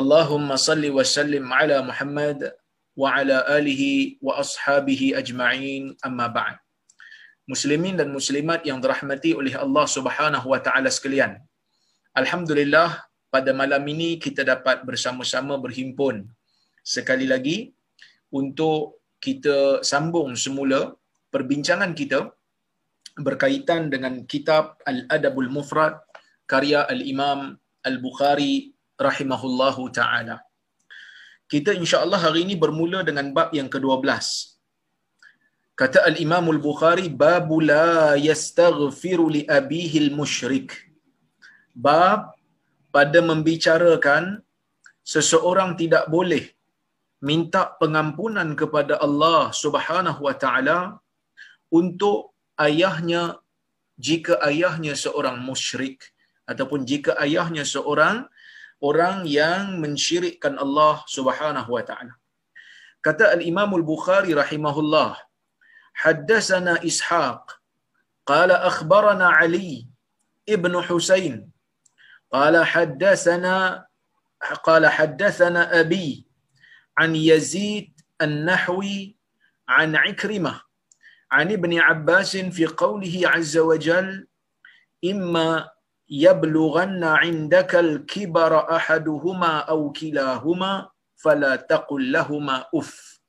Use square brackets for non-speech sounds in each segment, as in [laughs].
Allahumma salli wa sallim ala Muhammad wa ala alihi wa ashabihi ajma'in. Amma بعد Muslimin dan muslimat yang dirahmati oleh Allah Subhanahu wa taala sekalian. Alhamdulillah pada malam ini kita dapat bersama-sama berhimpun. Sekali lagi untuk kita sambung semula perbincangan kita berkaitan dengan kitab Al-Adabul Mufrad karya Al-Imam Al-Bukhari rahimahullahu taala. Kita insya-Allah hari ini bermula dengan bab yang ke-12. Kata Al-Imam Al-Bukhari bab la yastaghfiru li abihi al-musyrik. Bab pada membicarakan seseorang tidak boleh minta pengampunan kepada Allah Subhanahu wa taala untuk ayahnya jika ayahnya seorang musyrik ataupun jika ayahnya seorang orang yang mensyirikkan Allah Subhanahu wa taala. Kata Al-Imam Al-Bukhari rahimahullah, haddatsana Ishaq qala akhbarana Ali ibn Husain qala haddatsana qala haddatsana abi an Yazid An-Nahwi an Ikrimah عن ابن عباس في قوله عز وجل إما يبلغن عندك الكبر أحدهما أو كلاهما فلا تقل لهما أف.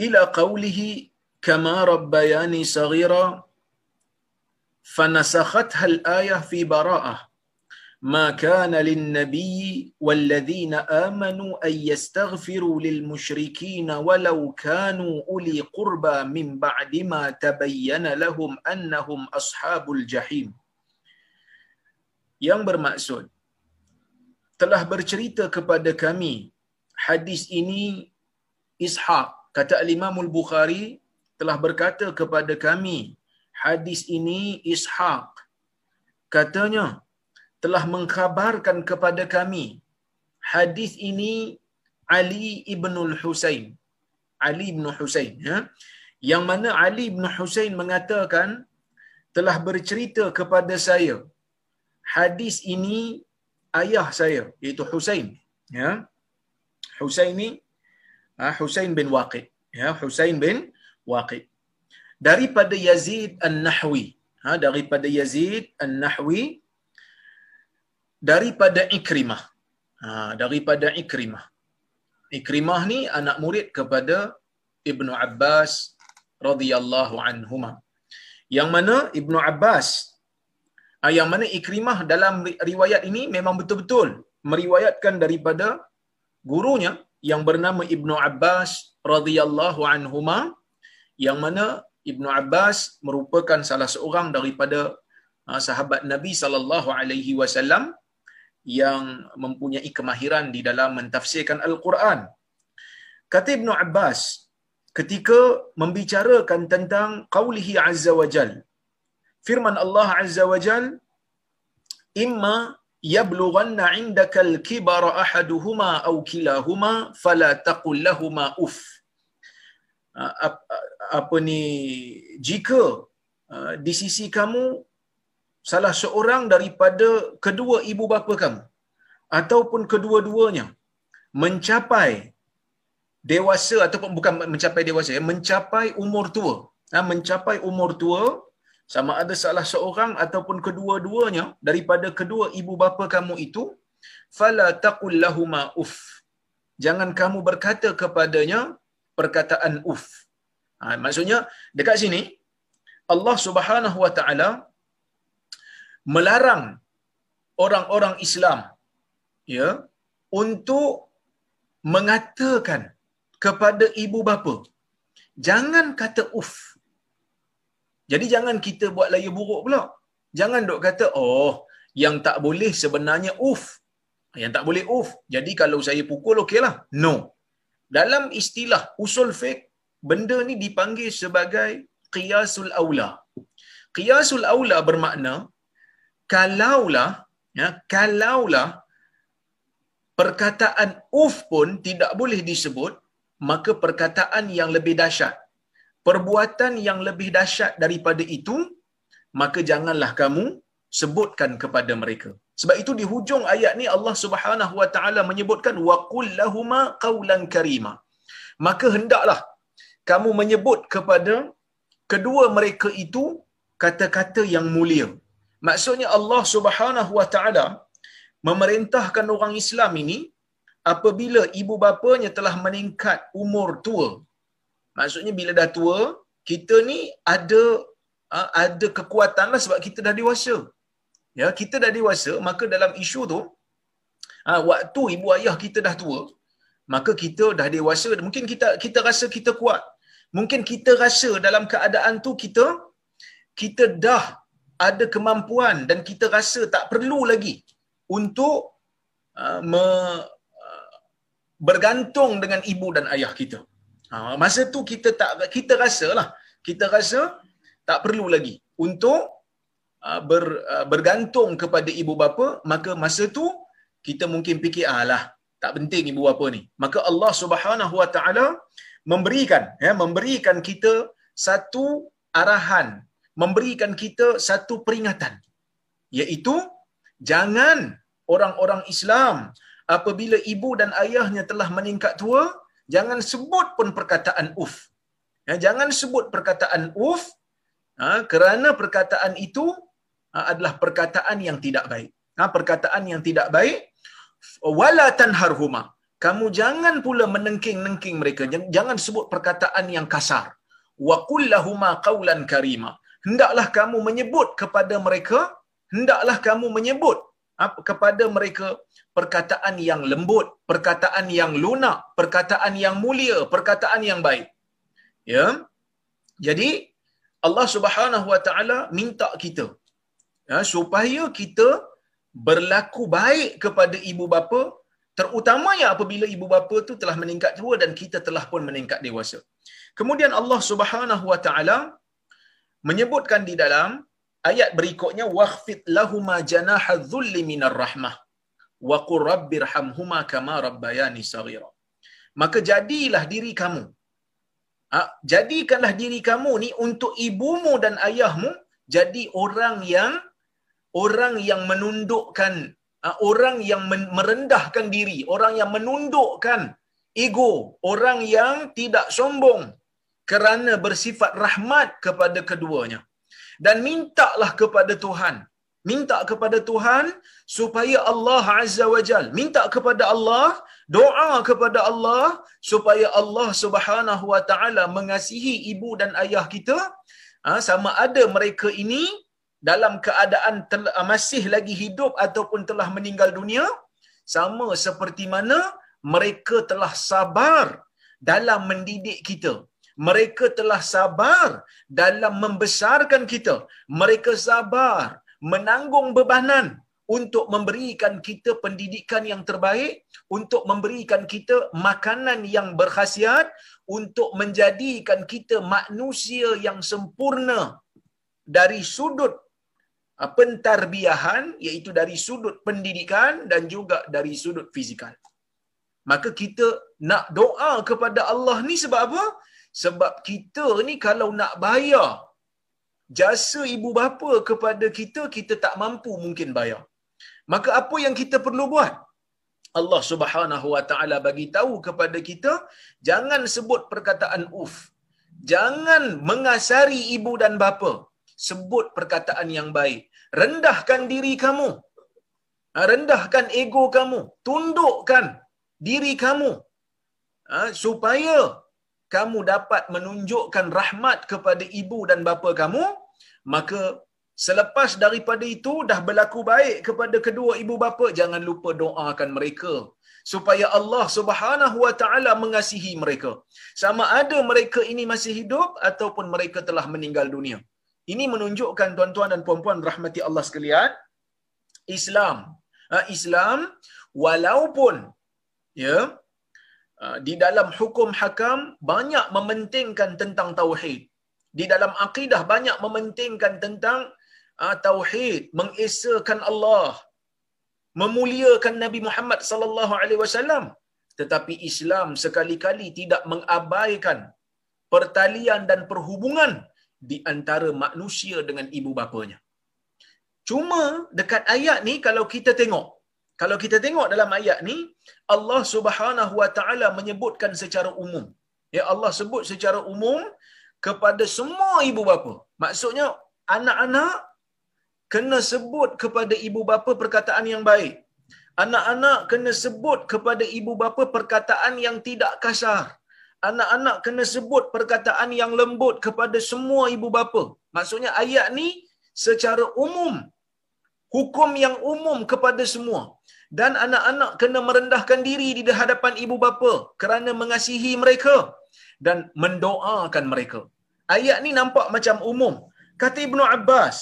إلى قوله كما ربياني صغيرا فنسختها الآية في براءة. ما كان للنبي والذين آمنوا أن يستغفروا للمشركين ولو كانوا أولي قربى من بعد ما تبين لهم أنهم أصحاب الجحيم yang bermaksud telah bercerita kepada kami hadis ini Ishaq kata Al-Imam Al-Bukhari telah berkata kepada kami hadis ini Ishaq katanya telah mengkhabarkan kepada kami hadis ini Ali ibnul Husain. Ali ibn Husain ya. Yang mana Ali ibn Husain mengatakan telah bercerita kepada saya hadis ini ayah saya iaitu Husain ya. Husain ni ha, Husain bin Waqid ya Husain bin Waqid. Daripada Yazid An-Nahwi ha, daripada Yazid An-Nahwi daripada Ikrimah. Ha, daripada Ikrimah. Ikrimah ni anak murid kepada Ibnu Abbas radhiyallahu anhuma. Yang mana Ibnu Abbas ha, yang mana Ikrimah dalam riwayat ini memang betul-betul meriwayatkan daripada gurunya yang bernama Ibnu Abbas radhiyallahu anhuma yang mana Ibnu Abbas merupakan salah seorang daripada ha, sahabat Nabi sallallahu alaihi wasallam yang mempunyai kemahiran di dalam mentafsirkan Al-Quran. Kata Ibn Abbas, ketika membicarakan tentang qawlihi azza wa jal, firman Allah azza wa jal, imma yablughanna indaka al-kibara ahaduhuma aw kilahuma fala taqul uff. Apa ni jika di sisi kamu salah seorang daripada kedua ibu bapa kamu ataupun kedua-duanya mencapai dewasa ataupun bukan mencapai dewasa ya mencapai umur tua. Ha, mencapai umur tua sama ada salah seorang ataupun kedua-duanya daripada kedua ibu bapa kamu itu fala taqul lahumā uff. Jangan kamu berkata kepadanya perkataan uff. Ha, maksudnya dekat sini Allah Subhanahu wa taala melarang orang-orang Islam ya untuk mengatakan kepada ibu bapa jangan kata uff jadi jangan kita buat laya buruk pula jangan dok kata oh yang tak boleh sebenarnya uf. Yang tak boleh uf. Jadi kalau saya pukul okeylah. No. Dalam istilah usul fiqh benda ni dipanggil sebagai qiyasul aula. Qiyasul aula bermakna kalaulah ya kalaulah perkataan uf pun tidak boleh disebut maka perkataan yang lebih dahsyat. Perbuatan yang lebih dahsyat daripada itu maka janganlah kamu sebutkan kepada mereka. Sebab itu di hujung ayat ni Allah Subhanahu wa taala menyebutkan waqul lahumā qawlan karima maka hendaklah kamu menyebut kepada kedua mereka itu kata-kata yang mulia maksudnya Allah Subhanahu wa taala memerintahkan orang Islam ini apabila ibu bapanya telah meningkat umur tua. Maksudnya bila dah tua, kita ni ada ah, ada kekuatan lah sebab kita dah dewasa. Ya, kita dah dewasa, maka dalam isu tu ah, waktu ibu ayah kita dah tua, maka kita dah dewasa, mungkin kita kita rasa kita kuat. Mungkin kita rasa dalam keadaan tu kita kita dah ada kemampuan dan kita rasa tak perlu lagi untuk uh, me, uh, bergantung dengan ibu dan ayah kita. Uh, masa tu kita tak kita rasalah. Kita rasa tak perlu lagi untuk uh, ber, uh, bergantung kepada ibu bapa. Maka masa tu kita mungkin fikir alah tak penting ibu bapa ni. Maka Allah Subhanahu Wa Taala memberikan ya memberikan kita satu arahan memberikan kita satu peringatan iaitu jangan orang-orang Islam apabila ibu dan ayahnya telah meningkat tua jangan sebut pun perkataan uf ya, jangan sebut perkataan uf ha, kerana perkataan itu ha, adalah perkataan yang tidak baik. Ha, perkataan yang tidak baik wala tanharhuma kamu jangan pula menengking-nengking mereka. Jangan sebut perkataan yang kasar. Wa qul lahumu qawlan karima hendaklah kamu menyebut kepada mereka hendaklah kamu menyebut kepada mereka perkataan yang lembut, perkataan yang lunak, perkataan yang mulia, perkataan yang baik. Ya. Jadi Allah Subhanahu Wa Taala minta kita ya, supaya kita berlaku baik kepada ibu bapa terutamanya apabila ibu bapa tu telah meningkat tua dan kita telah pun meningkat dewasa. Kemudian Allah Subhanahu Wa Taala menyebutkan di dalam ayat berikutnya wakhfid lahuma janaha dhulli minar rahmah wa qur rabbirhamhuma kama rabbayani saghira maka jadilah diri kamu ha, jadikanlah diri kamu ni untuk ibumu dan ayahmu jadi orang yang orang yang menundukkan ha, orang yang merendahkan diri orang yang menundukkan ego orang yang tidak sombong kerana bersifat rahmat kepada keduanya. Dan mintalah kepada Tuhan. Minta kepada Tuhan supaya Allah Azza wa Jal. Minta kepada Allah doa kepada Allah supaya Allah Subhanahu wa taala mengasihi ibu dan ayah kita. Ha, sama ada mereka ini dalam keadaan tel- masih lagi hidup ataupun telah meninggal dunia sama seperti mana mereka telah sabar dalam mendidik kita mereka telah sabar dalam membesarkan kita. Mereka sabar menanggung bebanan untuk memberikan kita pendidikan yang terbaik, untuk memberikan kita makanan yang berkhasiat, untuk menjadikan kita manusia yang sempurna dari sudut uh, pentarbiahan, iaitu dari sudut pendidikan dan juga dari sudut fizikal. Maka kita nak doa kepada Allah ni sebab apa? Sebab kita ni kalau nak bayar jasa ibu bapa kepada kita, kita tak mampu mungkin bayar. Maka apa yang kita perlu buat? Allah Subhanahu Wa Taala bagi tahu kepada kita, jangan sebut perkataan uf. Jangan mengasari ibu dan bapa. Sebut perkataan yang baik. Rendahkan diri kamu. Ha, rendahkan ego kamu. Tundukkan diri kamu. Ha, supaya kamu dapat menunjukkan rahmat kepada ibu dan bapa kamu, maka selepas daripada itu dah berlaku baik kepada kedua ibu bapa, jangan lupa doakan mereka supaya Allah Subhanahu wa taala mengasihi mereka. Sama ada mereka ini masih hidup ataupun mereka telah meninggal dunia. Ini menunjukkan tuan-tuan dan puan-puan rahmati Allah sekalian, Islam uh, Islam walaupun ya di dalam hukum hakam banyak mementingkan tentang tauhid di dalam akidah banyak mementingkan tentang uh, tauhid mengesakan Allah memuliakan Nabi Muhammad sallallahu alaihi wasallam tetapi Islam sekali-kali tidak mengabaikan pertalian dan perhubungan di antara manusia dengan ibu bapanya. Cuma dekat ayat ni kalau kita tengok, kalau kita tengok dalam ayat ni Allah Subhanahu wa taala menyebutkan secara umum. Ya Allah sebut secara umum kepada semua ibu bapa. Maksudnya anak-anak kena sebut kepada ibu bapa perkataan yang baik. Anak-anak kena sebut kepada ibu bapa perkataan yang tidak kasar. Anak-anak kena sebut perkataan yang lembut kepada semua ibu bapa. Maksudnya ayat ni secara umum. Hukum yang umum kepada semua. Dan anak-anak kena merendahkan diri di hadapan ibu bapa kerana mengasihi mereka dan mendoakan mereka. Ayat ni nampak macam umum. Kata Ibnu Abbas,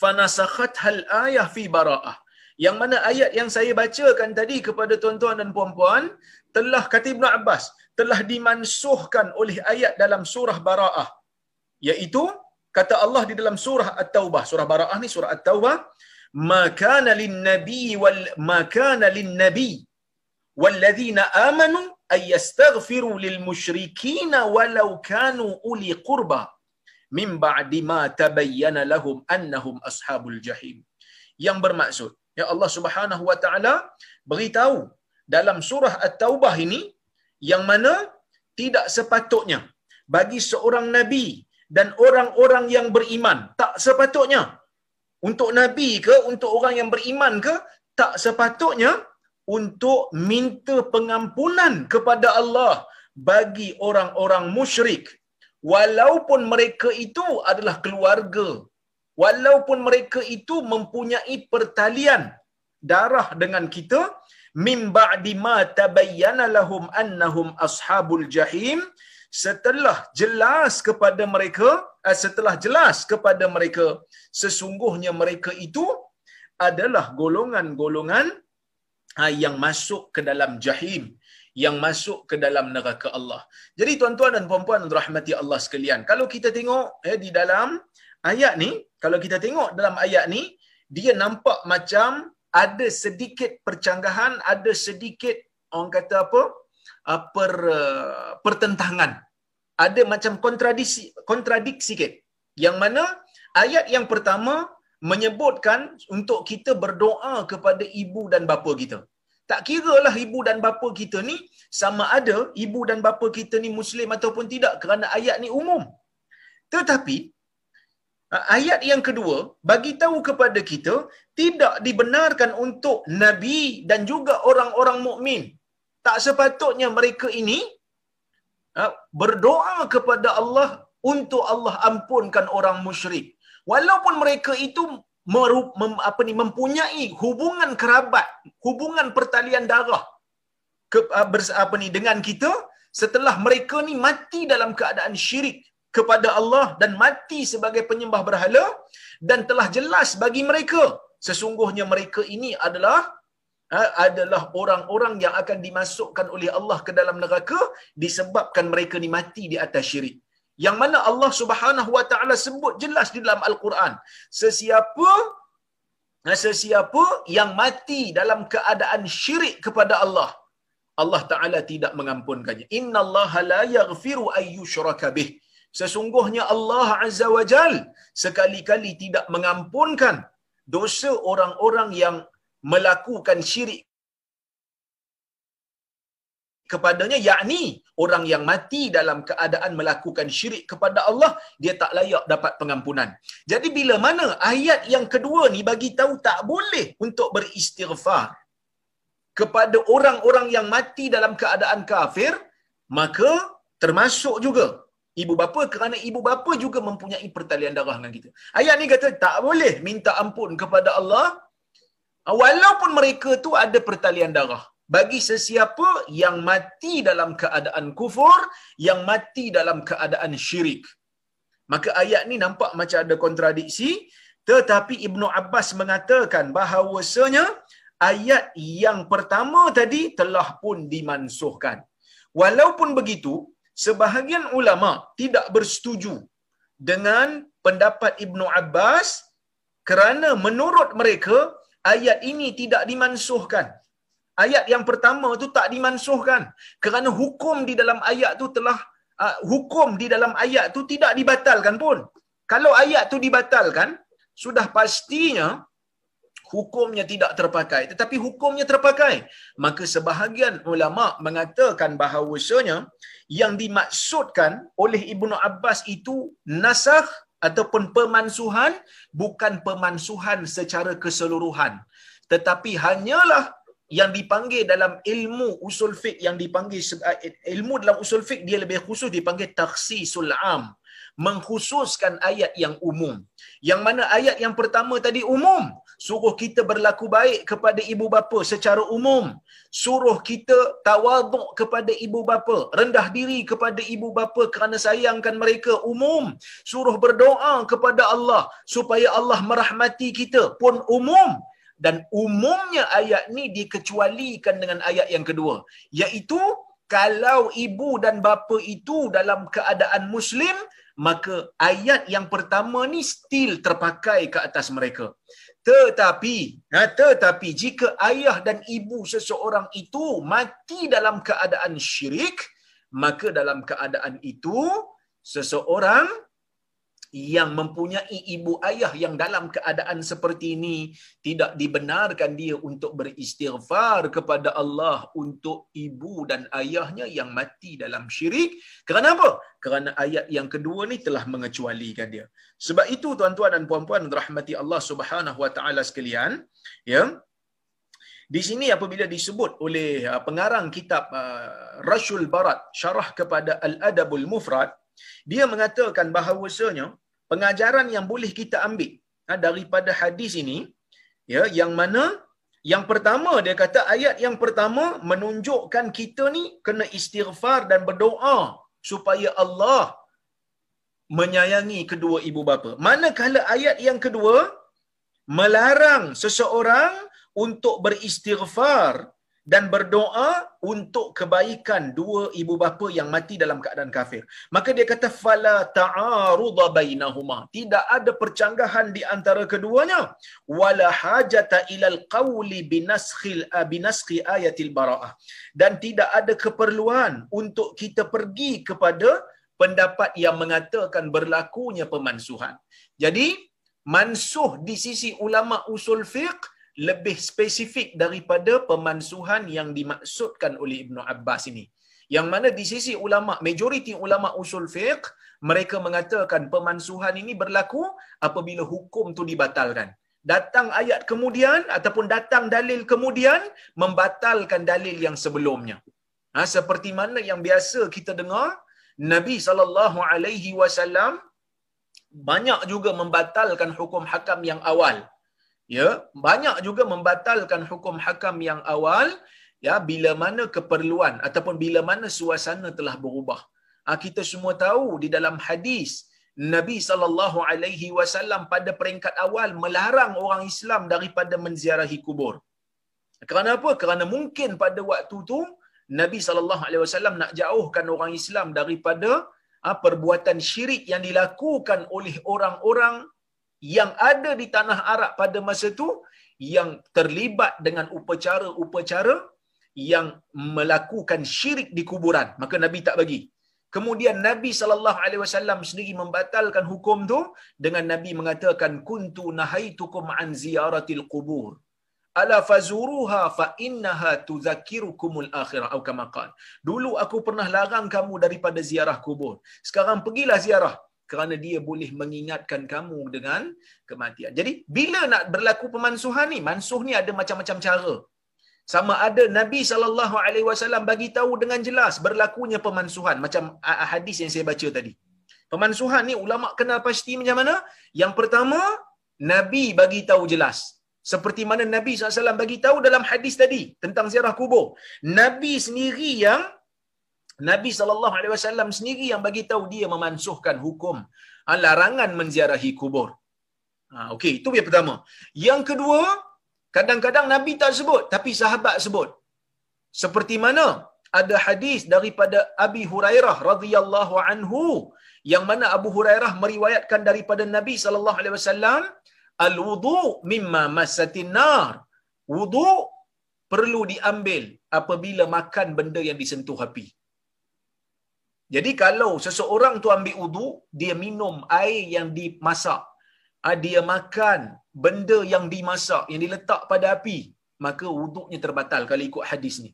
fanasakhat hal ayah fi bara'ah. Yang mana ayat yang saya bacakan tadi kepada tuan-tuan dan puan-puan telah kata Ibnu Abbas telah dimansuhkan oleh ayat dalam surah Bara'ah iaitu kata Allah di dalam surah At-Taubah surah Bara'ah ni surah At-Taubah makana lin-nabi wal makana lin-nabi walladzina amanu ay yastaghfiru lil musyrikin walau kanu uli qurba min ba'di ma tabayyana lahum annahum ashabul jahim. Yang bermaksud ya Allah Subhanahu wa taala beritahu dalam surah at-taubah ini yang mana tidak sepatutnya bagi seorang nabi dan orang-orang yang beriman tak sepatutnya untuk nabi ke untuk orang yang beriman ke tak sepatutnya untuk minta pengampunan kepada Allah bagi orang-orang musyrik. Walaupun mereka itu adalah keluarga walaupun mereka itu mempunyai pertalian darah dengan kita mim ba'di ma tabayyana lahum annahum ashabul jahim setelah jelas kepada mereka setelah jelas kepada mereka sesungguhnya mereka itu adalah golongan-golongan ah, yang masuk ke dalam jahim yang masuk ke dalam neraka Allah. Jadi tuan-tuan dan puan-puan rahmati Allah sekalian, kalau kita tengok eh, di dalam ayat ni, kalau kita tengok dalam ayat ni, dia nampak macam ada sedikit percanggahan, ada sedikit orang kata apa? Uh, per, uh, pertentangan. Ada macam kontradiksi kontradik sikit. Yang mana ayat yang pertama menyebutkan untuk kita berdoa kepada ibu dan bapa kita. Tak kira lah ibu dan bapa kita ni sama ada ibu dan bapa kita ni muslim ataupun tidak kerana ayat ni umum. Tetapi ayat yang kedua bagi tahu kepada kita tidak dibenarkan untuk nabi dan juga orang-orang mukmin. Tak sepatutnya mereka ini berdoa kepada Allah untuk Allah ampunkan orang musyrik. Walaupun mereka itu merup, mem, apa ni mempunyai hubungan kerabat, hubungan pertalian darah ke uh, apa ni dengan kita setelah mereka ni mati dalam keadaan syirik kepada Allah dan mati sebagai penyembah berhala dan telah jelas bagi mereka sesungguhnya mereka ini adalah adalah orang-orang yang akan dimasukkan oleh Allah ke dalam neraka disebabkan mereka ni mati di atas syirik. Yang mana Allah Subhanahu wa taala sebut jelas di dalam al-Quran sesiapa sesiapa yang mati dalam keadaan syirik kepada Allah Allah taala tidak mengampunkannya. Innallaha la yaghfiru ayyushraka bih. Sesungguhnya Allah azza wa jal sekali-kali tidak mengampunkan dosa orang-orang yang melakukan syirik kepadanya yakni orang yang mati dalam keadaan melakukan syirik kepada Allah dia tak layak dapat pengampunan. Jadi bila mana ayat yang kedua ni bagi tahu tak boleh untuk beristighfar kepada orang-orang yang mati dalam keadaan kafir maka termasuk juga ibu bapa kerana ibu bapa juga mempunyai pertalian darah dengan kita. Ayat ni kata tak boleh minta ampun kepada Allah walaupun mereka tu ada pertalian darah bagi sesiapa yang mati dalam keadaan kufur, yang mati dalam keadaan syirik. Maka ayat ni nampak macam ada kontradiksi, Tetapi Ibnu Abbas mengatakan bahawasanya ayat yang pertama tadi telah pun dimansuhkan. Walaupun begitu, sebahagian ulama tidak bersetuju dengan pendapat Ibnu Abbas kerana menurut mereka ayat ini tidak dimansuhkan. Ayat yang pertama tu tak dimansuhkan kerana hukum di dalam ayat tu telah uh, hukum di dalam ayat tu tidak dibatalkan pun. Kalau ayat tu dibatalkan, sudah pastinya hukumnya tidak terpakai tetapi hukumnya terpakai maka sebahagian ulama mengatakan bahawasanya yang dimaksudkan oleh Ibnu Abbas itu nasakh ataupun pemansuhan bukan pemansuhan secara keseluruhan. Tetapi hanyalah yang dipanggil dalam ilmu usul fiqh yang dipanggil eh, ilmu dalam usul fiqh dia lebih khusus dipanggil takhsisul am. Mengkhususkan ayat yang umum. Yang mana ayat yang pertama tadi umum suruh kita berlaku baik kepada ibu bapa secara umum. Suruh kita tawaduk kepada ibu bapa. Rendah diri kepada ibu bapa kerana sayangkan mereka umum. Suruh berdoa kepada Allah supaya Allah merahmati kita pun umum. Dan umumnya ayat ni dikecualikan dengan ayat yang kedua. Iaitu kalau ibu dan bapa itu dalam keadaan muslim maka ayat yang pertama ni still terpakai ke atas mereka tetapi ha, tetapi jika ayah dan ibu seseorang itu mati dalam keadaan syirik maka dalam keadaan itu seseorang yang mempunyai ibu ayah yang dalam keadaan seperti ini tidak dibenarkan dia untuk beristighfar kepada Allah untuk ibu dan ayahnya yang mati dalam syirik. Kerana apa? Kerana ayat yang kedua ni telah mengecualikan dia. Sebab itu tuan-tuan dan puan-puan rahmati Allah Subhanahu wa taala sekalian ya. Di sini apabila disebut oleh uh, pengarang kitab uh, Rashul Barat syarah kepada Al-Adabul Mufrad dia mengatakan bahawasanya pengajaran yang boleh kita ambil ha, daripada hadis ini ya yang mana yang pertama dia kata ayat yang pertama menunjukkan kita ni kena istighfar dan berdoa supaya Allah menyayangi kedua ibu bapa. Manakala ayat yang kedua melarang seseorang untuk beristighfar dan berdoa untuk kebaikan dua ibu bapa yang mati dalam keadaan kafir. Maka dia kata fala ta'arudha bainahuma. Tidak ada percanggahan di antara keduanya. Wala hajata ilal qawli binaskhil binaskhi ayatil bara'ah. Dan tidak ada keperluan untuk kita pergi kepada pendapat yang mengatakan berlakunya pemansuhan. Jadi mansuh di sisi ulama usul fiqh lebih spesifik daripada pemansuhan yang dimaksudkan oleh Ibnu Abbas ini. Yang mana di sisi ulama, majoriti ulama usul fiqh, mereka mengatakan pemansuhan ini berlaku apabila hukum tu dibatalkan. Datang ayat kemudian ataupun datang dalil kemudian membatalkan dalil yang sebelumnya. Ha, seperti mana yang biasa kita dengar Nabi wasallam banyak juga membatalkan hukum hakam yang awal ya banyak juga membatalkan hukum hakam yang awal ya bila mana keperluan ataupun bila mana suasana telah berubah ha, kita semua tahu di dalam hadis Nabi sallallahu alaihi wasallam pada peringkat awal melarang orang Islam daripada menziarahi kubur. Kerana apa? Kerana mungkin pada waktu tu Nabi sallallahu alaihi wasallam nak jauhkan orang Islam daripada ha, perbuatan syirik yang dilakukan oleh orang-orang yang ada di tanah Arab pada masa itu yang terlibat dengan upacara-upacara yang melakukan syirik di kuburan. Maka nabi tak bagi. Kemudian nabi sallallahu alaihi wasallam sendiri membatalkan hukum tu dengan nabi mengatakan kuntu nahaitukum an ziyaratil qubur. Ala fazuruha fa innaha tudzakirukumul akhirah. Atau kama dulu aku pernah larang kamu daripada ziarah kubur. Sekarang pergilah ziarah kerana dia boleh mengingatkan kamu dengan kematian. Jadi bila nak berlaku pemansuhan ni, mansuh ni ada macam-macam cara. Sama ada Nabi sallallahu alaihi wasallam bagi tahu dengan jelas berlakunya pemansuhan macam hadis yang saya baca tadi. Pemansuhan ni ulama kenal pasti macam mana? Yang pertama, Nabi bagi tahu jelas. Seperti mana Nabi SAW bagi tahu dalam hadis tadi tentang ziarah kubur. Nabi sendiri yang Nabi sallallahu alaihi wasallam sendiri yang bagi tahu dia memansuhkan hukum ha, larangan menziarahi kubur. Ha, Okey, itu yang pertama. Yang kedua, kadang-kadang Nabi tak sebut, tapi sahabat sebut. Seperti mana? Ada hadis daripada Abi Hurairah radhiyallahu anhu yang mana Abu Hurairah meriwayatkan daripada Nabi sallallahu alaihi wasallam al-wudu mimma massatin nar. Wudu perlu diambil apabila makan benda yang disentuh api. Jadi kalau seseorang tu ambil wudu, dia minum air yang dimasak, ah, dia makan benda yang dimasak, yang diletak pada api, maka wuduknya terbatal kalau ikut hadis ni.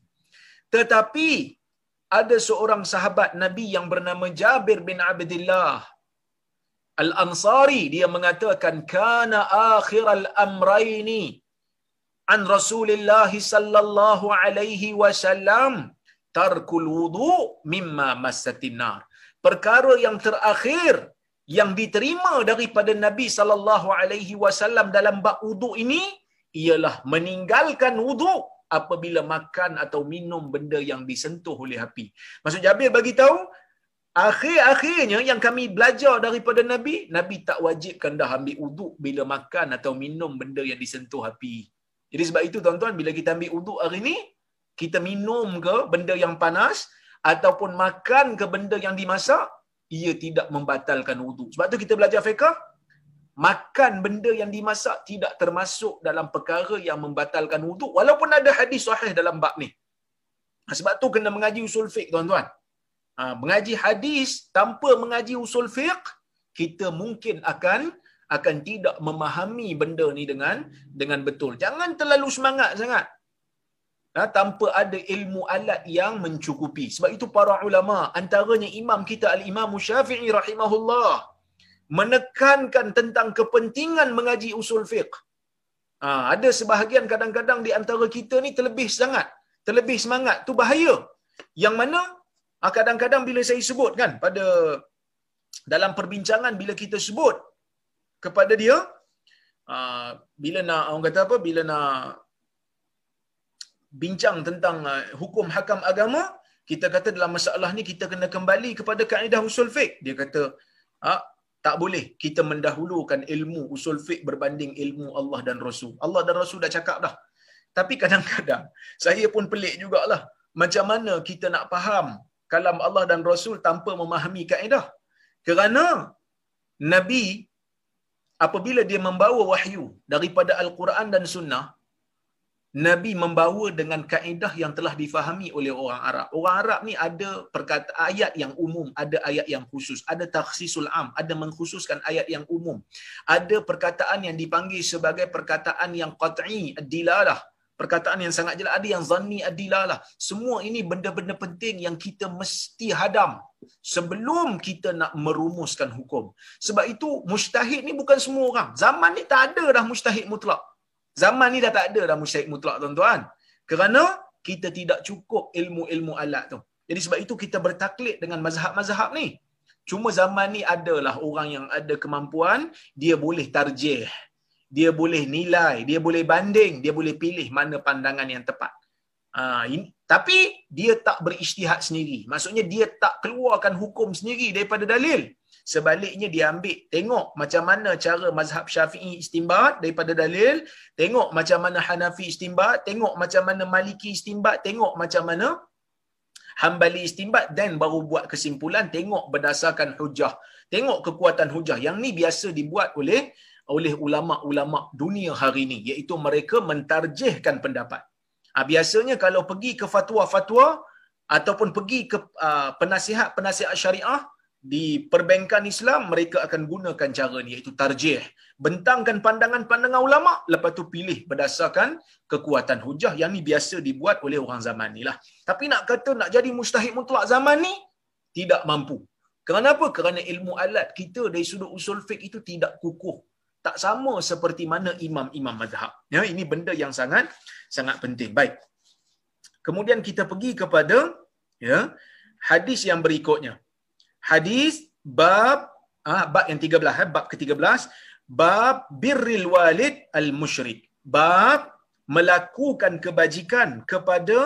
Tetapi ada seorang sahabat Nabi yang bernama Jabir bin Abdullah Al-Ansari dia mengatakan kana akhiral amraini an Rasulillah sallallahu alaihi wasallam tarkul wudu mimma massatin nar. Perkara yang terakhir yang diterima daripada Nabi sallallahu alaihi wasallam dalam bab wudu ini ialah meninggalkan wudu apabila makan atau minum benda yang disentuh oleh api. Maksud Jabir bagi tahu akhir-akhirnya yang kami belajar daripada Nabi, Nabi tak wajibkan dah ambil wudu bila makan atau minum benda yang disentuh api. Jadi sebab itu tuan-tuan bila kita ambil wudu hari ni, kita minum ke benda yang panas ataupun makan ke benda yang dimasak, ia tidak membatalkan wudu. Sebab tu kita belajar fiqh, makan benda yang dimasak tidak termasuk dalam perkara yang membatalkan wudu walaupun ada hadis sahih dalam bab ni. Ha, sebab tu kena mengaji usul fiqh tuan-tuan. Ha, mengaji hadis tanpa mengaji usul fiqh, kita mungkin akan akan tidak memahami benda ni dengan dengan betul. Jangan terlalu semangat sangat. Ha, tanpa ada ilmu alat yang mencukupi. Sebab itu para ulama, antaranya imam kita al-Imam Syafi'i rahimahullah, menekankan tentang kepentingan mengaji usul fiqh. Ha, ada sebahagian kadang-kadang di antara kita ni terlebih sangat, terlebih semangat. Tu bahaya. Yang mana ha, kadang-kadang bila saya sebut kan pada dalam perbincangan bila kita sebut kepada dia uh, bila nak orang kata apa bila nak bincang tentang uh, hukum hakam agama kita kata dalam masalah ni kita kena kembali kepada kaedah usul fiqh. Dia kata uh, tak boleh kita mendahulukan ilmu usul fiqh berbanding ilmu Allah dan Rasul. Allah dan Rasul dah cakap dah. Tapi kadang-kadang saya pun pelik jugalah macam mana kita nak faham kalam Allah dan Rasul tanpa memahami kaedah. Kerana Nabi apabila dia membawa wahyu daripada Al-Quran dan Sunnah, Nabi membawa dengan kaedah yang telah difahami oleh orang Arab. Orang Arab ni ada perkata ayat yang umum, ada ayat yang khusus, ada takhsisul am, ada mengkhususkan ayat yang umum. Ada perkataan yang dipanggil sebagai perkataan yang qat'i, dilalah, perkataan yang sangat jelas ada yang zanni adilalah semua ini benda-benda penting yang kita mesti hadam sebelum kita nak merumuskan hukum. Sebab itu mustahid ni bukan semua orang. Zaman ni tak ada dah mustahid mutlak zaman ni dah tak ada dah mustahid mutlak tuan-tuan kerana kita tidak cukup ilmu-ilmu alat tu jadi sebab itu kita bertaklid dengan mazhab-mazhab ni cuma zaman ni adalah orang yang ada kemampuan dia boleh tarjih dia boleh nilai, dia boleh banding, dia boleh pilih mana pandangan yang tepat. Ha, ini, tapi dia tak berisytihad sendiri. Maksudnya dia tak keluarkan hukum sendiri daripada dalil. Sebaliknya dia ambil, tengok macam mana cara mazhab syafi'i istimbat daripada dalil, tengok macam mana Hanafi istimbat, tengok macam mana Maliki istimbat, tengok macam mana Hambali istimbat dan baru buat kesimpulan, tengok berdasarkan hujah. Tengok kekuatan hujah. Yang ni biasa dibuat oleh oleh ulama-ulama dunia hari ini iaitu mereka mentarjihkan pendapat. Ha, biasanya kalau pergi ke fatwa-fatwa ataupun pergi ke uh, penasihat-penasihat syariah di perbankan Islam mereka akan gunakan cara ni iaitu tarjih. Bentangkan pandangan-pandangan ulama lepas tu pilih berdasarkan kekuatan hujah yang ni biasa dibuat oleh orang zaman ni lah. Tapi nak kata nak jadi mustahid mutlak zaman ni tidak mampu. Kenapa? Kerana ilmu alat kita dari sudut usul fiqh itu tidak kukuh tak sama seperti mana imam-imam mazhab. Ya, ini benda yang sangat sangat penting. Baik. Kemudian kita pergi kepada ya, hadis yang berikutnya. Hadis bab ah, bab yang 13 eh, bab ke-13 bab birril walid al musyrik. Bab melakukan kebajikan kepada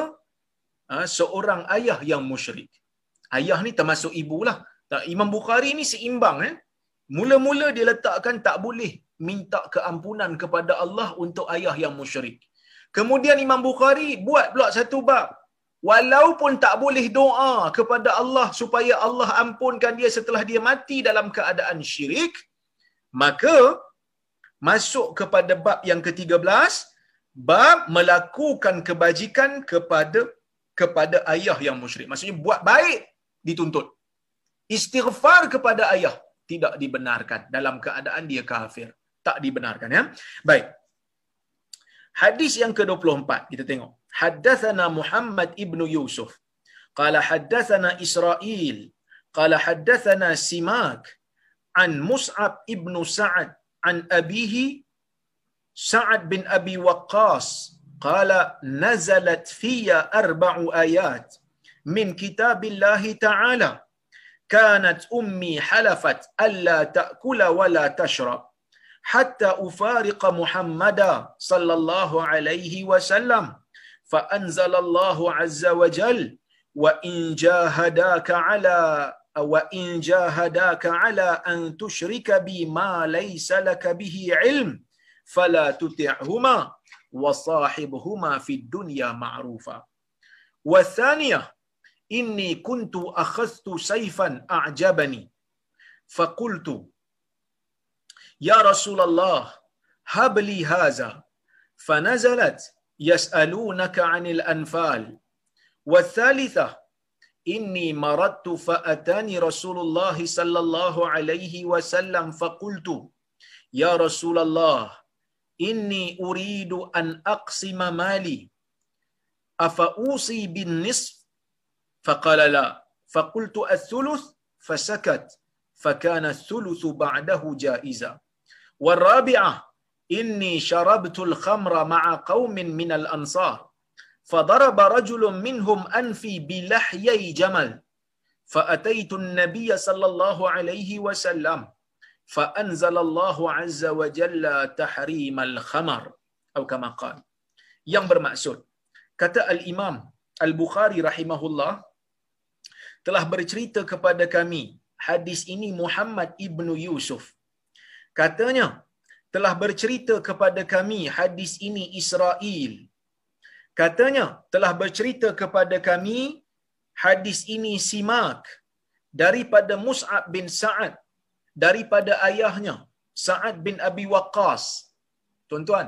ah, seorang ayah yang musyrik. Ayah ni termasuk ibulah. Imam Bukhari ni seimbang eh. Mula-mula dia letakkan tak boleh minta keampunan kepada Allah untuk ayah yang musyrik. Kemudian Imam Bukhari buat pula satu bab. Walaupun tak boleh doa kepada Allah supaya Allah ampunkan dia setelah dia mati dalam keadaan syirik, maka masuk kepada bab yang ke-13, bab melakukan kebajikan kepada kepada ayah yang musyrik. Maksudnya buat baik dituntut. Istighfar kepada ayah tidak dibenarkan dalam keadaan dia kafir. Tak dibenarkan ya. Baik. Hadis yang ke-24 kita tengok. حدثنا محمد ابن يوسف. قال حدثنا إسرائيل. قال حدثنا سماك عن مصعب ابن سعد عن أبيه سعد بن أبي وقاص. قال نزلت في أربع آيات من كتاب الله تعالى. كانت أمي حلفت ألا تأكل ولا تشرب حتى أفارق محمدا صلى الله عليه وسلم. فأنزل الله عز وجل وإن جاهداك على وإن جاهداك على أن تشرك بي ما ليس لك به علم فلا تطعهما وصاحبهما في الدنيا معروفا. والثانية إني كنت أخذت سيفا أعجبني فقلت يا رسول الله هب لي هذا. فنزلت يسألونك عن الأنفال. والثالثة إني مرضت فأتاني رسول الله صلى الله عليه وسلم فقلت يا رسول الله إني أريد أن أقسم مالي أفأوصي بالنصف؟ فقال لا. فقلت الثلث؟ فسكت. فكان الثلث بعده جائزا والرابعة إني شربت الخمر مع قوم من الأنصار. فضرب رجل منهم أنفي بلحيي جمل. فأتيت النبي صلى الله عليه وسلم. فأنزل الله عز وجل تحريم الخمر. أو كما قال. Yang bermaksud. Kata al-Imam Al-Bukhari rahimahullah telah bercerita kepada kami hadis ini Muhammad ibnu Yusuf. Katanya, telah bercerita kepada kami hadis ini Israel. Katanya, telah bercerita kepada kami hadis ini Simak daripada Mus'ab bin Sa'ad daripada ayahnya Sa'ad bin Abi Waqqas. Tuan-tuan,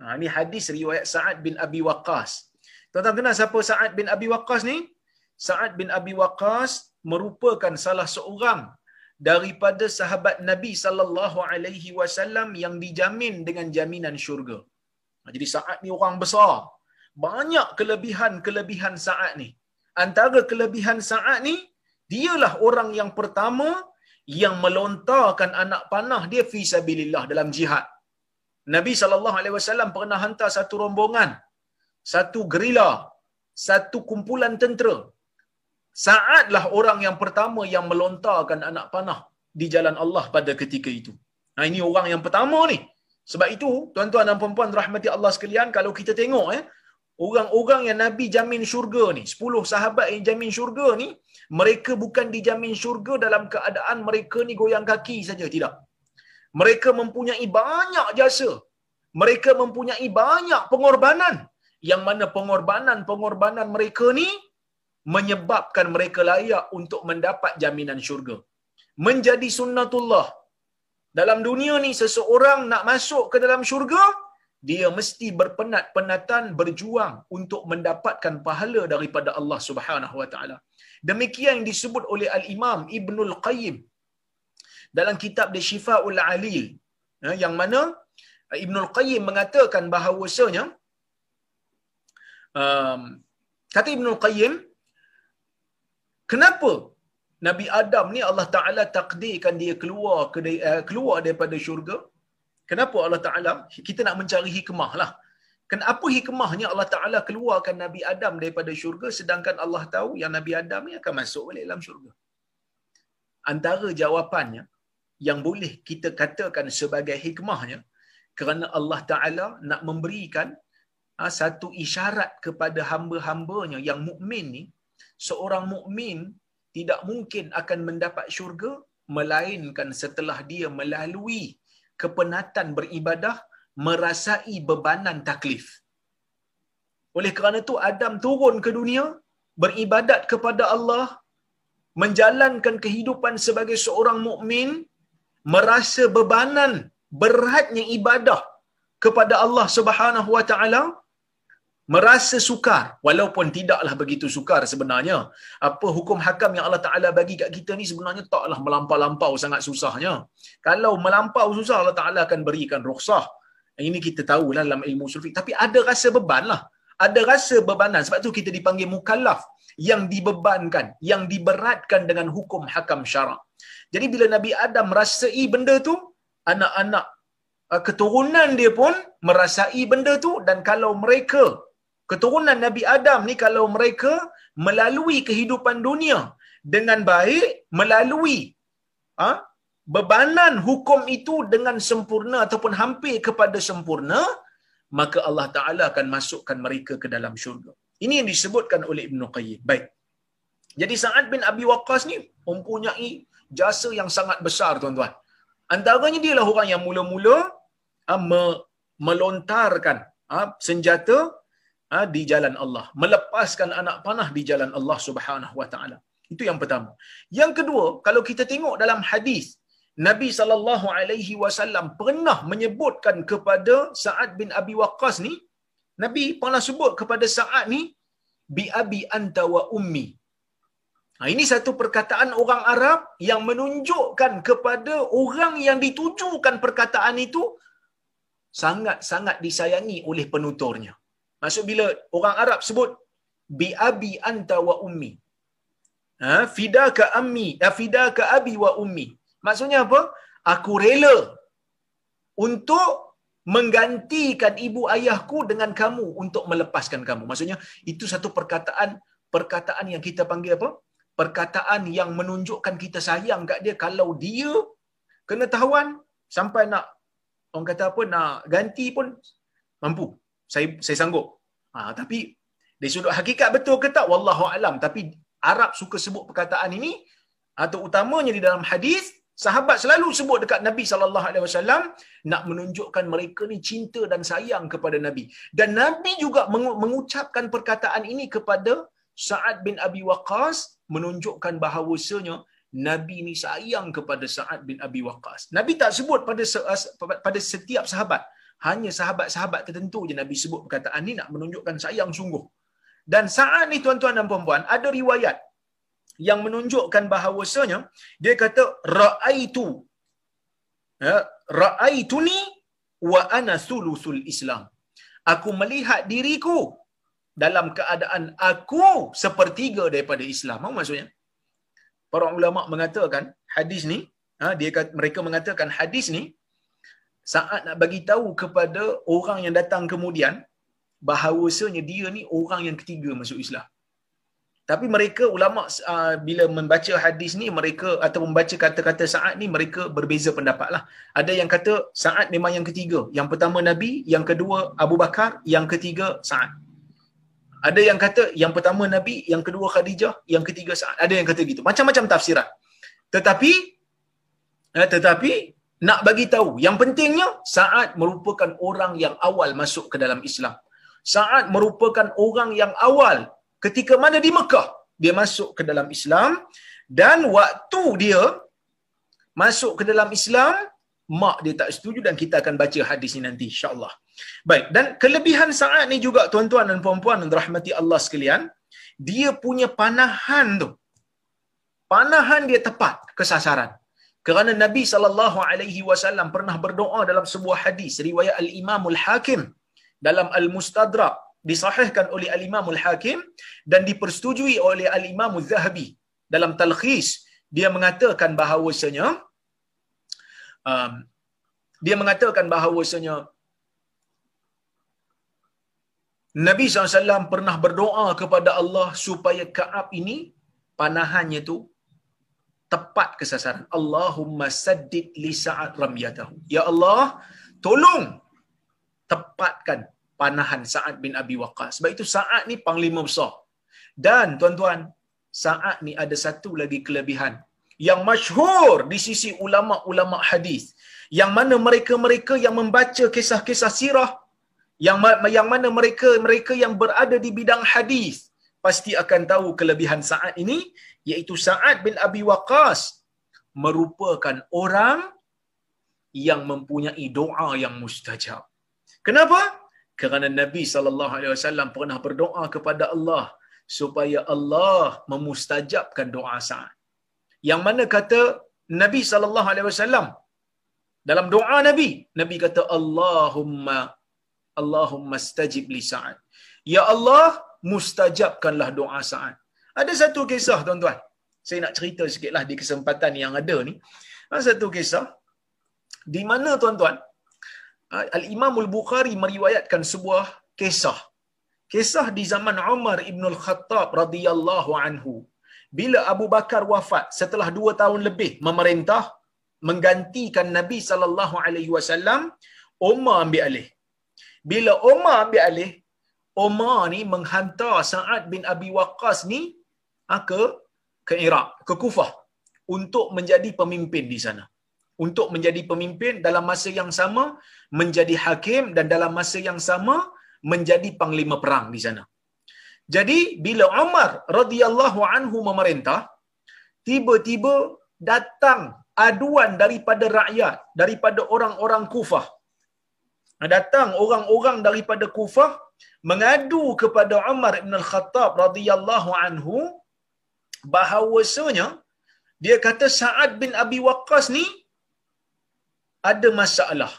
ha, ini hadis riwayat Sa'ad bin Abi Waqqas. Tuan-tuan kenal siapa Sa'ad bin Abi Waqqas ni? Sa'ad bin Abi Waqqas merupakan salah seorang daripada sahabat Nabi sallallahu alaihi wasallam yang dijamin dengan jaminan syurga. Jadi Sa'ad ni orang besar. Banyak kelebihan-kelebihan Sa'ad ni. Antara kelebihan Sa'ad ni, dialah orang yang pertama yang melontarkan anak panah dia fi sabilillah dalam jihad. Nabi sallallahu alaihi wasallam pernah hantar satu rombongan, satu gerila, satu kumpulan tentera Sa'adlah orang yang pertama yang melontarkan anak panah di jalan Allah pada ketika itu. Nah ini orang yang pertama ni. Sebab itu, tuan-tuan dan puan-puan rahmati Allah sekalian, kalau kita tengok eh, orang-orang yang Nabi jamin syurga ni, 10 sahabat yang jamin syurga ni, mereka bukan dijamin syurga dalam keadaan mereka ni goyang kaki saja, tidak. Mereka mempunyai banyak jasa. Mereka mempunyai banyak pengorbanan. Yang mana pengorbanan-pengorbanan mereka ni menyebabkan mereka layak untuk mendapat jaminan syurga. Menjadi sunnatullah. Dalam dunia ni seseorang nak masuk ke dalam syurga, dia mesti berpenat-penatan berjuang untuk mendapatkan pahala daripada Allah Subhanahu wa taala. Demikian yang disebut oleh al-Imam Ibnul Qayyim dalam kitab dia Syifaul Alil ya, yang mana Ibnul Qayyim mengatakan bahawasanya um, kata Ibnul Qayyim Kenapa Nabi Adam ni Allah Taala takdirkan dia keluar ke uh, keluar daripada syurga? Kenapa Allah Taala kita nak mencari hikmah lah. Kenapa hikmahnya Allah Taala keluarkan Nabi Adam daripada syurga sedangkan Allah tahu yang Nabi Adam ni akan masuk balik dalam syurga? Antara jawapannya yang boleh kita katakan sebagai hikmahnya kerana Allah Taala nak memberikan ha, satu isyarat kepada hamba-hambanya yang mukmin ni seorang mukmin tidak mungkin akan mendapat syurga melainkan setelah dia melalui kepenatan beribadah merasai bebanan taklif. Oleh kerana itu Adam turun ke dunia beribadat kepada Allah, menjalankan kehidupan sebagai seorang mukmin, merasa bebanan beratnya ibadah kepada Allah Subhanahu Wa Taala, merasa sukar walaupun tidaklah begitu sukar sebenarnya. Apa hukum hakam yang Allah Taala bagi kat kita ni sebenarnya taklah melampau-lampau sangat susahnya. Kalau melampau susah Allah Taala akan berikan rukhsah. Ini kita tahulah dalam ilmu usul Tapi ada rasa beban lah ada rasa bebanan sebab tu kita dipanggil mukallaf yang dibebankan yang diberatkan dengan hukum hakam syarak jadi bila Nabi Adam merasai benda tu anak-anak uh, keturunan dia pun merasai benda tu dan kalau mereka keturunan Nabi Adam ni kalau mereka melalui kehidupan dunia dengan baik melalui ha, bebanan hukum itu dengan sempurna ataupun hampir kepada sempurna maka Allah Ta'ala akan masukkan mereka ke dalam syurga. Ini yang disebutkan oleh Ibn Qayyim. Baik. Jadi Sa'ad bin Abi Waqqas ni mempunyai jasa yang sangat besar tuan-tuan. Antaranya dia lah orang yang mula-mula ha, me- melontarkan ha, senjata ha, di jalan Allah. Melepaskan anak panah di jalan Allah Subhanahu Wa Ta'ala. Itu yang pertama. Yang kedua, kalau kita tengok dalam hadis Nabi sallallahu alaihi wasallam pernah menyebutkan kepada Sa'ad bin Abi Waqqas ni Nabi pernah sebut kepada Sa'ad ni bi abi anta wa ummi. Ha, ini satu perkataan orang Arab yang menunjukkan kepada orang yang ditujukan perkataan itu sangat-sangat disayangi oleh penuturnya. Maksud bila orang Arab sebut bi abi anta wa ummi. Ha, fidaka ammi, ya fidaka abi wa ummi. Maksudnya apa? Aku rela untuk menggantikan ibu ayahku dengan kamu untuk melepaskan kamu. Maksudnya itu satu perkataan perkataan yang kita panggil apa? Perkataan yang menunjukkan kita sayang kat dia kalau dia kena tahuan sampai nak orang kata apa nak ganti pun mampu. Saya saya sanggup. Ha, tapi dari sudut hakikat betul ke tak wallahu alam tapi Arab suka sebut perkataan ini atau utamanya di dalam hadis Sahabat selalu sebut dekat Nabi sallallahu alaihi wasallam nak menunjukkan mereka ni cinta dan sayang kepada Nabi. Dan Nabi juga mengucapkan perkataan ini kepada Sa'ad bin Abi Waqqas menunjukkan bahawasanya Nabi ni sayang kepada Sa'ad bin Abi Waqqas. Nabi tak sebut pada pada setiap sahabat. Hanya sahabat-sahabat tertentu je Nabi sebut perkataan ni nak menunjukkan sayang sungguh. Dan Sa'ad ni tuan-tuan dan puan-puan ada riwayat yang menunjukkan bahawasanya dia kata raaitu ya raaituni wa ana sulusul islam aku melihat diriku dalam keadaan aku sepertiga daripada Islam. Apa maksudnya? Para ulama mengatakan hadis ni, ha, dia mereka mengatakan hadis ni saat nak bagi tahu kepada orang yang datang kemudian bahawasanya dia ni orang yang ketiga masuk Islam. Tapi mereka ulama uh, bila membaca hadis ni mereka atau membaca kata-kata Sa'ad ni mereka berbeza pendapat lah. Ada yang kata Sa'ad memang yang ketiga. Yang pertama Nabi, yang kedua Abu Bakar, yang ketiga Sa'ad. Ada yang kata yang pertama Nabi, yang kedua Khadijah, yang ketiga Sa'ad. Ada yang kata gitu. Macam-macam tafsiran. Tetapi eh, tetapi nak bagi tahu yang pentingnya Sa'ad merupakan orang yang awal masuk ke dalam Islam. Sa'ad merupakan orang yang awal ketika mana di Mekah dia masuk ke dalam Islam dan waktu dia masuk ke dalam Islam mak dia tak setuju dan kita akan baca hadis ini nanti insyaallah. Baik dan kelebihan saat ni juga tuan-tuan dan puan-puan yang dirahmati Allah sekalian dia punya panahan tu panahan dia tepat kesasaran. Kerana Nabi sallallahu alaihi wasallam pernah berdoa dalam sebuah hadis riwayat Al-Imam Al-Hakim dalam Al-Mustadrak disahihkan oleh al-Imam al-Hakim dan dipersetujui oleh al-Imam az-Zahabi dalam talkhis. Dia mengatakan bahawasanya um, dia mengatakan bahawasanya Nabi SAW pernah berdoa kepada Allah supaya Kaab ini panahannya tu tepat kesasaran. Allahumma saddid li sa'ad ramyatahu. Ya Allah, tolong tepatkan panahan Sa'ad bin Abi Waqqas. Sebab itu Sa'ad ni panglima besar. Dan tuan-tuan, Sa'ad ni ada satu lagi kelebihan yang masyhur di sisi ulama-ulama hadis yang mana mereka-mereka yang membaca kisah-kisah sirah yang yang mana mereka mereka yang berada di bidang hadis pasti akan tahu kelebihan Sa'ad ini iaitu Sa'ad bin Abi Waqqas merupakan orang yang mempunyai doa yang mustajab. Kenapa? Kerana Nabi sallallahu alaihi wasallam pernah berdoa kepada Allah supaya Allah memustajabkan doa Sa'ad. Yang mana kata Nabi sallallahu alaihi wasallam dalam doa Nabi, Nabi kata Allahumma Allahumma stajib li Sa'ad. Ya Allah, mustajabkanlah doa Sa'ad. Ada satu kisah tuan-tuan. Saya nak cerita sikitlah di kesempatan yang ada ni. Ada satu kisah di mana tuan-tuan Al-Imam Al-Bukhari meriwayatkan sebuah kisah. Kisah di zaman Umar Ibn Al-Khattab radhiyallahu anhu. Bila Abu Bakar wafat setelah dua tahun lebih memerintah menggantikan Nabi sallallahu alaihi wasallam, Umar ambil alih. Bila Umar ambil alih, Umar ni menghantar Sa'ad bin Abi Waqqas ni ha, ke ke Iraq, ke Kufah untuk menjadi pemimpin di sana. Untuk menjadi pemimpin dalam masa yang sama menjadi hakim dan dalam masa yang sama menjadi panglima perang di sana. Jadi bila Umar radhiyallahu anhu memerintah, tiba-tiba datang aduan daripada rakyat, daripada orang-orang Kufah. Datang orang-orang daripada Kufah mengadu kepada Umar bin Al-Khattab radhiyallahu anhu bahawasanya dia kata Sa'ad bin Abi Waqqas ni ada masalah.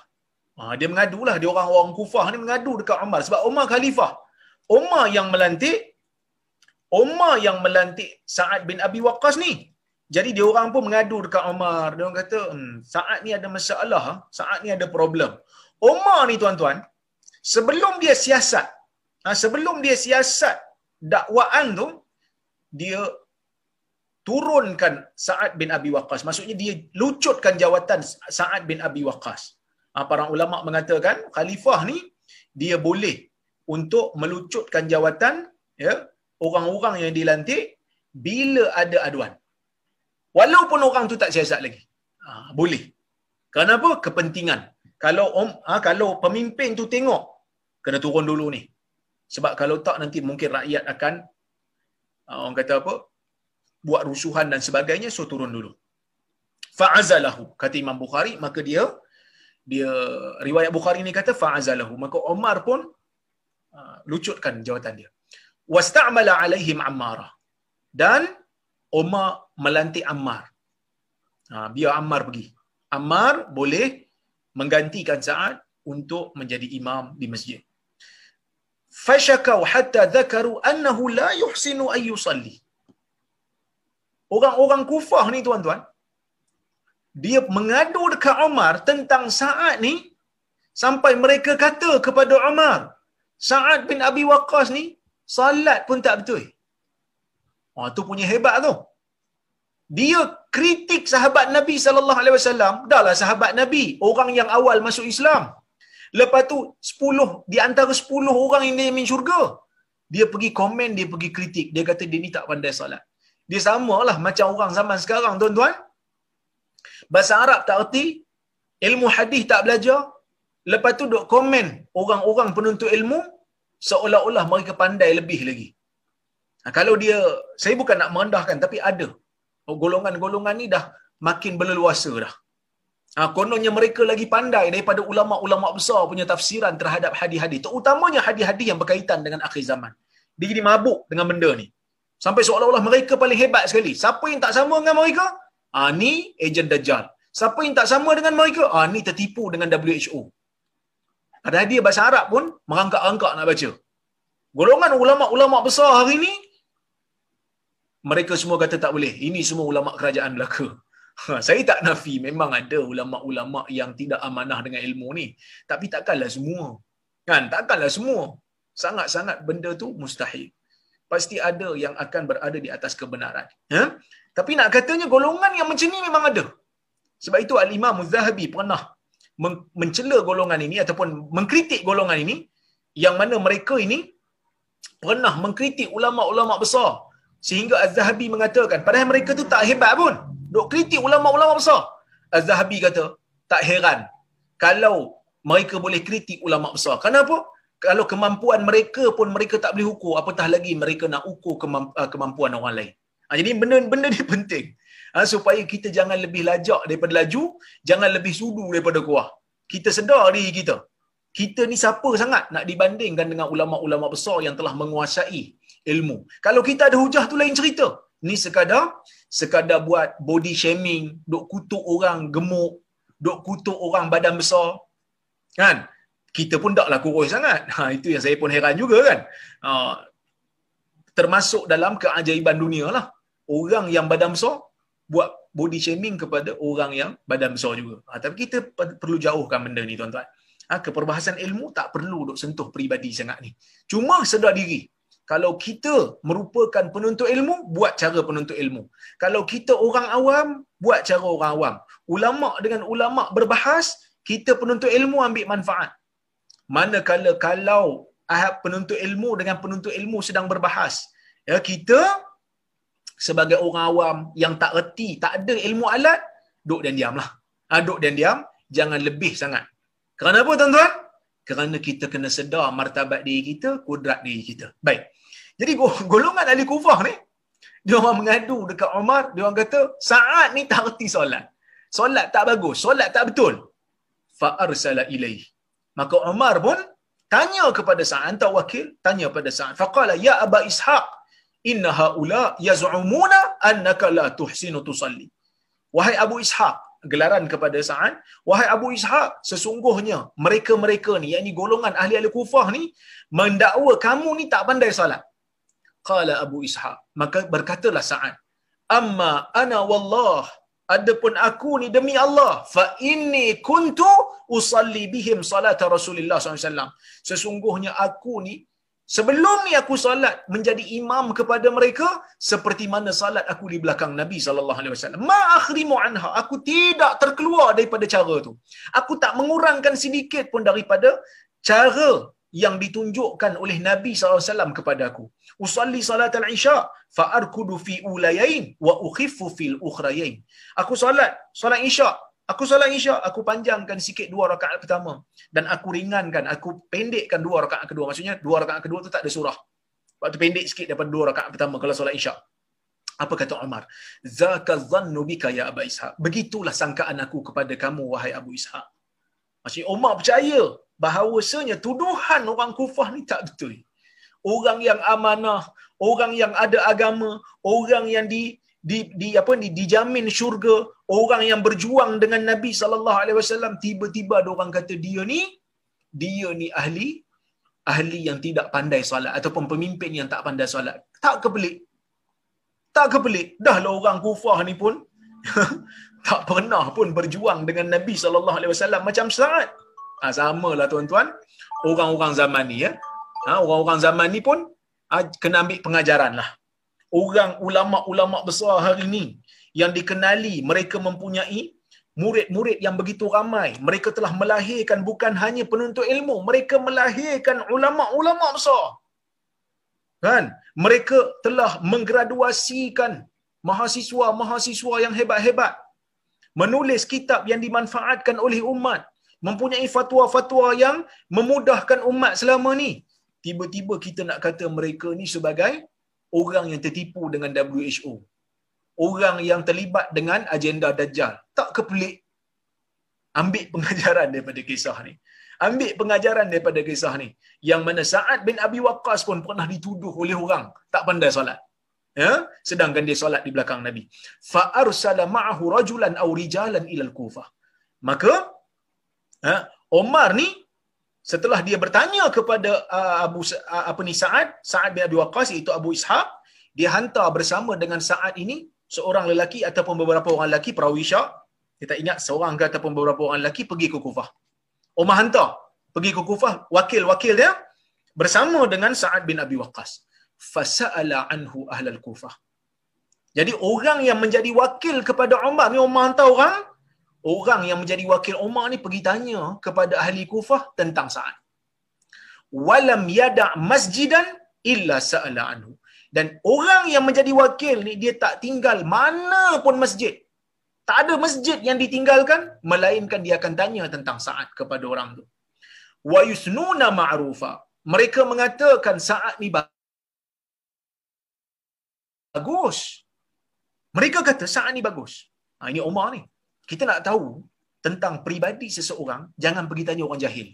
Ha, dia mengadulah dia orang-orang Kufah ni mengadu dekat Umar sebab Umar khalifah. Umar yang melantik Umar yang melantik Sa'ad bin Abi Waqqas ni. Jadi dia orang pun mengadu dekat Umar. Dia orang kata, hmm, Sa'ad ni ada masalah. Sa'ad ni ada problem. Umar ni tuan-tuan, sebelum dia siasat, ha, sebelum dia siasat dakwaan tu, dia turunkan Sa'ad bin Abi Waqqas. Maksudnya dia lucutkan jawatan Sa'ad bin Abi Waqqas. Ha, para ulama mengatakan khalifah ni dia boleh untuk melucutkan jawatan ya orang-orang yang dilantik bila ada aduan. Walaupun orang tu tak siasat lagi. Ha, boleh. Kenapa? Kepentingan. Kalau om, ha, kalau pemimpin tu tengok, kena turun dulu ni. Sebab kalau tak nanti mungkin rakyat akan ha, orang kata apa? buat rusuhan dan sebagainya, so turun dulu. Fa'azalahu, kata Imam Bukhari, maka dia dia riwayat Bukhari ni kata fa'azalahu, maka Umar pun uh, lucutkan jawatan dia. Wasta'mala alaihim Ammarah. Dan Umar melantik Ammar. Ha, biar Ammar pergi. Ammar boleh menggantikan Sa'ad untuk menjadi imam di masjid. Fashakau hatta dhakaru annahu la yuhsinu an yusalli orang-orang kufah ni tuan-tuan, dia mengadu dekat Umar tentang Sa'ad ni, sampai mereka kata kepada Umar, Sa'ad bin Abi Waqqas ni, salat pun tak betul. Oh, tu punya hebat tu. Dia kritik sahabat Nabi sallallahu alaihi wasallam, dahlah sahabat Nabi, orang yang awal masuk Islam. Lepas tu 10 di antara 10 orang yang dia syurga. Dia pergi komen, dia pergi kritik. Dia kata dia ni tak pandai salat. Dia samalah macam orang zaman sekarang tuan-tuan. Bahasa Arab tak erti, ilmu hadis tak belajar, lepas tu duk komen orang-orang penuntut ilmu seolah-olah mereka pandai lebih lagi. Nah, kalau dia, saya bukan nak merendahkan tapi ada. Oh, golongan-golongan ni dah makin berleluasa dah. Ha, kononnya mereka lagi pandai daripada ulama-ulama besar punya tafsiran terhadap hadis-hadis. Terutamanya hadis-hadis yang berkaitan dengan akhir zaman. Dia jadi mabuk dengan benda ni. Sampai seolah-olah mereka paling hebat sekali. Siapa yang tak sama dengan mereka? Ah ni ejen Dajjal. Siapa yang tak sama dengan mereka? Ah ni tertipu dengan WHO. Ada dia bahasa Arab pun merangkak-rangkak nak baca. Golongan ulama-ulama besar hari ni mereka semua kata tak boleh. Ini semua ulama kerajaan Melaka. Ha, saya tak nafi memang ada ulama-ulama yang tidak amanah dengan ilmu ni. Tapi takkanlah semua. Kan? Takkanlah semua. Sangat-sangat benda tu mustahil pasti ada yang akan berada di atas kebenaran. Ya? Tapi nak katanya golongan yang macam ni memang ada. Sebab itu Al-Imam Zahabi pernah mencela golongan ini ataupun mengkritik golongan ini yang mana mereka ini pernah mengkritik ulama-ulama besar sehingga Az-Zahabi mengatakan padahal mereka tu tak hebat pun duk kritik ulama-ulama besar Az-Zahabi kata tak heran kalau mereka boleh kritik ulama besar. Kenapa? Kalau kemampuan mereka pun mereka tak boleh ukur, apatah lagi mereka nak ukur uh, kemampuan orang lain. Ha, jadi benda-benda ni [laughs] penting. Ha, supaya kita jangan lebih lajak daripada laju, jangan lebih sudu daripada kuah. Kita sedar diri kita. Kita ni siapa sangat nak dibandingkan dengan ulama-ulama besar yang telah menguasai ilmu. Kalau kita ada hujah tu lain cerita. Ni sekadar sekadar buat body shaming, duk kutuk orang gemuk, duk kutuk orang badan besar. Kan? Kita pun taklah kurus sangat. Ha, itu yang saya pun heran juga kan. Ha, termasuk dalam keajaiban dunia lah. Orang yang badan besar buat body shaming kepada orang yang badan besar juga. Ha, tapi kita perlu jauhkan benda ni tuan-tuan. Ha, keperbahasan ilmu tak perlu duk sentuh peribadi sangat ni. Cuma sedar diri kalau kita merupakan penuntut ilmu, buat cara penuntut ilmu. Kalau kita orang awam, buat cara orang awam. Ulama dengan ulama berbahas, kita penuntut ilmu ambil manfaat. Manakala kalau penuntut ilmu dengan penuntut ilmu sedang berbahas, ya kita sebagai orang awam yang tak reti, tak ada ilmu alat, duduk dan diamlah. Ha, duduk dan diam, jangan lebih sangat. Kerana apa tuan-tuan? Kerana kita kena sedar martabat diri kita, kudrat diri kita. Baik. Jadi golongan ahli kufah ni, dia orang mengadu dekat Umar, dia orang kata, saat ni tak reti solat. Solat tak bagus, solat tak betul. Fa'arsala ilaih. Maka Umar pun tanya kepada Sa'ad, hantar wakil, tanya kepada Sa'ad. Faqala, ya Aba Ishaq, inna haula yaz'umuna annaka la tuhsinu tusalli. Wahai Abu Ishaq, gelaran kepada Sa'ad, wahai Abu Ishaq, sesungguhnya mereka-mereka ni, yakni golongan ahli-ahli kufah ni, mendakwa kamu ni tak pandai salat qala Abu Ishaq. Maka berkatalah Sa'ad amma ana wallah adapun aku ni demi Allah fa inni kuntu usalli bihim salat Rasulullah SAW sesungguhnya aku ni sebelum ni aku salat menjadi imam kepada mereka seperti mana salat aku di belakang Nabi sallallahu alaihi wasallam. Ma akhrimu anha aku tidak terkeluar daripada cara tu. Aku tak mengurangkan sedikit pun daripada cara yang ditunjukkan oleh Nabi SAW kepada aku. Usalli salat al-isya fa'arkudu fi ulayain wa ukhifu fil ukhrayain. Aku salat, salat isya. Aku salat isya, aku panjangkan sikit dua rakaat pertama. Dan aku ringankan, aku pendekkan dua rakaat kedua. Maksudnya dua rakaat kedua tu tak ada surah. Waktu pendek sikit daripada dua rakaat pertama kalau solat isya. Apa kata Umar? Zaka dhannu bika ya Abu Ishaq. Begitulah sangkaan aku kepada kamu wahai Abu Ishaq. Maksudnya Umar percaya bahawasanya tuduhan orang kufah ni tak betul. Orang yang amanah, orang yang ada agama, orang yang di di, di apa ni dijamin syurga, orang yang berjuang dengan Nabi sallallahu alaihi wasallam tiba-tiba ada orang kata dia ni dia ni ahli ahli yang tidak pandai solat ataupun pemimpin yang tak pandai solat. Tak kepelik. Tak kepelik. Dahlah orang kufah ni pun [laughs] tak pernah pun berjuang dengan Nabi sallallahu alaihi wasallam macam saat Ha, sama lah tuan-tuan. Orang-orang zaman ni ya. Ha, orang-orang zaman ni pun ha, kena ambil pengajaran lah. Orang ulama-ulama besar hari ni yang dikenali mereka mempunyai murid-murid yang begitu ramai. Mereka telah melahirkan bukan hanya penuntut ilmu. Mereka melahirkan ulama-ulama besar. Kan? Mereka telah menggraduasikan mahasiswa-mahasiswa yang hebat-hebat. Menulis kitab yang dimanfaatkan oleh umat mempunyai fatwa-fatwa yang memudahkan umat selama ni. Tiba-tiba kita nak kata mereka ni sebagai orang yang tertipu dengan WHO. Orang yang terlibat dengan agenda Dajjal. Tak kepelik. Ambil pengajaran daripada kisah ni. Ambil pengajaran daripada kisah ni. Yang mana Sa'ad bin Abi Waqqas pun pernah dituduh oleh orang tak pandai solat. Ya? Sedangkan dia solat di belakang Nabi. Fa'arsala ma'ahu rajulan aw rijalan ilal kufah. Maka ha, Omar ni setelah dia bertanya kepada uh, Abu uh, apa ni Sa'ad, Sa'ad bin Abi Waqqas iaitu Abu Ishaq, dia hantar bersama dengan Sa'ad ini seorang lelaki ataupun beberapa orang lelaki perawi Syak. Kita ingat seorang ke ataupun beberapa orang lelaki pergi ke Kufah. Omar hantar pergi ke Kufah, wakil-wakil dia bersama dengan Sa'ad bin Abi Waqqas. Fasa'ala anhu ahlal Kufah. Jadi orang yang menjadi wakil kepada Umar ni Umar hantar orang orang yang menjadi wakil Umar ni pergi tanya kepada ahli Kufah tentang Sa'ad. Walam yada masjidan illa sa'ala anhu. Dan orang yang menjadi wakil ni dia tak tinggal mana pun masjid. Tak ada masjid yang ditinggalkan melainkan dia akan tanya tentang saat kepada orang tu. Wa yusnuna ma'rufa. Mereka mengatakan saat ni bagus. Mereka kata saat ni bagus. Ha, ini Umar ni. Kita nak tahu tentang peribadi seseorang, jangan pergi tanya orang jahil.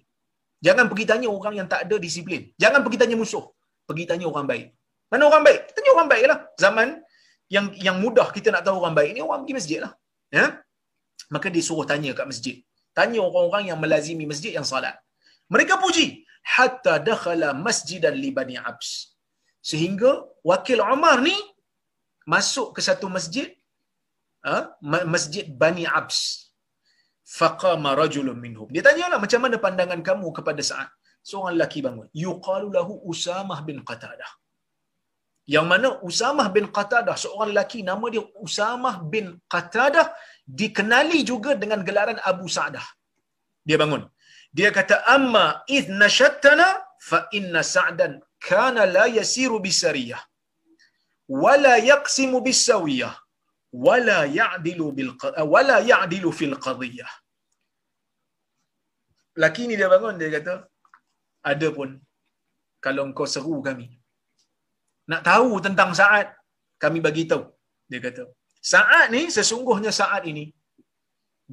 Jangan pergi tanya orang yang tak ada disiplin. Jangan pergi tanya musuh. Pergi tanya orang baik. Mana orang baik? Tanya orang baik lah. Zaman yang yang mudah kita nak tahu orang baik ni, orang pergi masjid lah. Ya? Maka dia suruh tanya kat masjid. Tanya orang-orang yang melazimi masjid yang salat. Mereka puji. Hatta dakhala masjidan li Bani Abs. Sehingga wakil Umar ni masuk ke satu masjid ha? masjid Bani Abs. Faqama rajulun minhum. Dia tanyalah macam mana pandangan kamu kepada saat seorang lelaki bangun. Yuqalu lahu usamah bin qatadah. Yang mana Usamah bin Qatadah seorang lelaki nama dia Usamah bin Qatadah dikenali juga dengan gelaran Abu Sa'dah. Dia bangun. Dia kata amma id nashattana fa inna sa'dan kana la yasiru bisariyah wala yaqsimu bisawiyah ya'dilu bil wala ya'dilu fil qadhiyah laki ni dia bangun dia kata ada pun kalau engkau seru kami. Nak tahu tentang saat kami bagi tahu. Dia kata saat ni sesungguhnya saat ini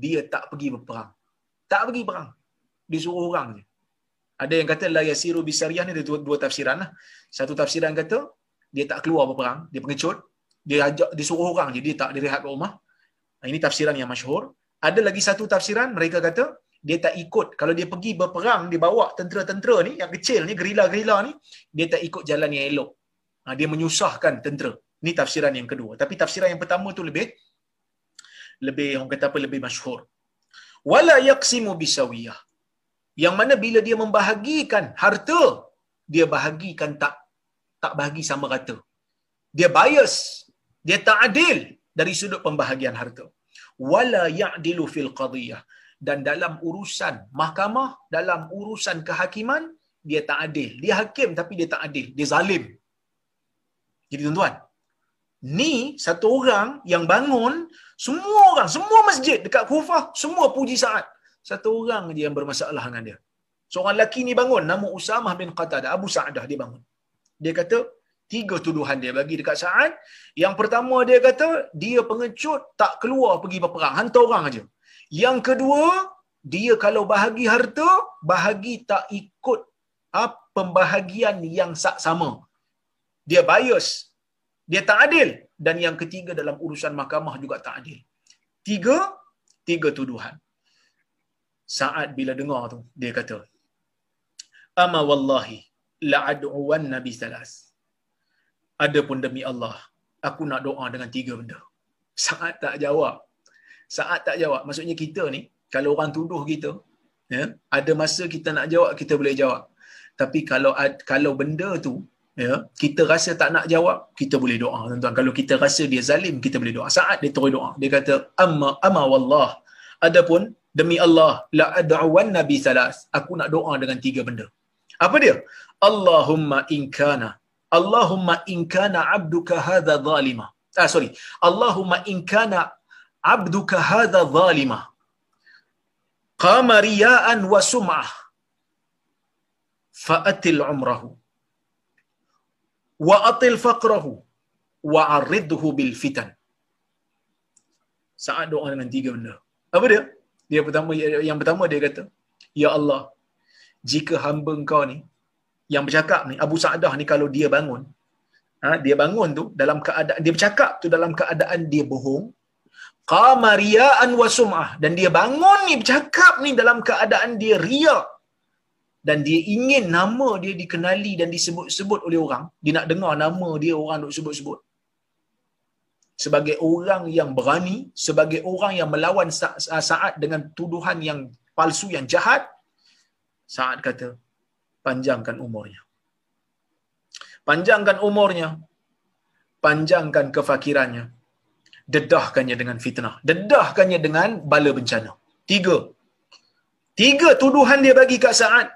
dia tak pergi berperang. Tak pergi perang. Disuruh orang je. Ada yang kata la yasiru bisariyah ni ada dua, dua tafsiran lah. Satu tafsiran kata dia tak keluar berperang dia pengecut dia ajak disuruh orang je dia tak direhat kat rumah. Ini tafsiran yang masyhur. Ada lagi satu tafsiran mereka kata dia tak ikut. Kalau dia pergi berperang dia bawa tentera-tentera ni yang kecil ni gerila-gerila ni dia tak ikut jalan yang elok. Dia menyusahkan tentera. Ni tafsiran yang kedua. Tapi tafsiran yang pertama tu lebih lebih orang kata apa lebih masyhur. Wala yaqsimu bisawiyah. Yang mana bila dia membahagikan harta dia bahagikan tak tak bahagi sama rata. Dia bias dia tak adil dari sudut pembahagian harta. Wala ya'dilu fil qadiyah. Dan dalam urusan mahkamah dalam urusan kehakiman dia tak adil. Dia hakim tapi dia tak adil. Dia zalim. Jadi tuan-tuan ni satu orang yang bangun semua orang semua masjid dekat Kufah semua puji saat. Satu orang je yang bermasalah dengan dia. Seorang lelaki ni bangun nama Usamah bin Qatadah Abu Sa'dah dia bangun. Dia kata tiga tuduhan dia bagi dekat Sa'ad. Yang pertama dia kata, dia pengecut tak keluar pergi berperang. Hantar orang aja. Yang kedua, dia kalau bahagi harta, bahagi tak ikut ha, pembahagian yang sama. Dia bias. Dia tak adil. Dan yang ketiga dalam urusan mahkamah juga tak adil. Tiga, tiga tuduhan. Saat bila dengar tu, dia kata, Ama wallahi la'ad'uwan nabi salas. Adapun demi Allah, aku nak doa dengan tiga benda. Saat tak jawab. Saat tak jawab. Maksudnya kita ni, kalau orang tuduh kita, ya, ada masa kita nak jawab, kita boleh jawab. Tapi kalau kalau benda tu, ya, kita rasa tak nak jawab, kita boleh doa. Tuan-tuan. Kalau kita rasa dia zalim, kita boleh doa. Saat dia terus doa. Dia kata, amma, amma wallah. Adapun, demi Allah, la ad'uwan nabi salas. Aku nak doa dengan tiga benda. Apa dia? Allahumma inkana Allahumma in kana abduka hadha zalima. Ah sorry. Allahumma in kana abduka hadha zalima. Qama riya'an wa sum'ah. Fa'atil umrahu. Wa atil faqrahu. Wa arridhu bil fitan. Saat doa dengan tiga benda. Apa dia? Dia pertama yang pertama dia kata, Ya Allah, jika hamba engkau ni yang bercakap ni Abu Sa'dah ni kalau dia bangun ha, dia bangun tu dalam keadaan dia bercakap tu dalam keadaan dia bohong qama riya'an wa sum'ah dan dia bangun ni bercakap ni dalam keadaan dia ria dan dia ingin nama dia dikenali dan disebut-sebut oleh orang dia nak dengar nama dia orang nak sebut-sebut. Sebagai orang yang berani sebagai orang yang melawan saat dengan tuduhan yang palsu yang jahat saat kata panjangkan umurnya. Panjangkan umurnya. Panjangkan kefakirannya. Dedahkannya dengan fitnah. Dedahkannya dengan bala bencana. Tiga. Tiga tuduhan dia bagi kat saat.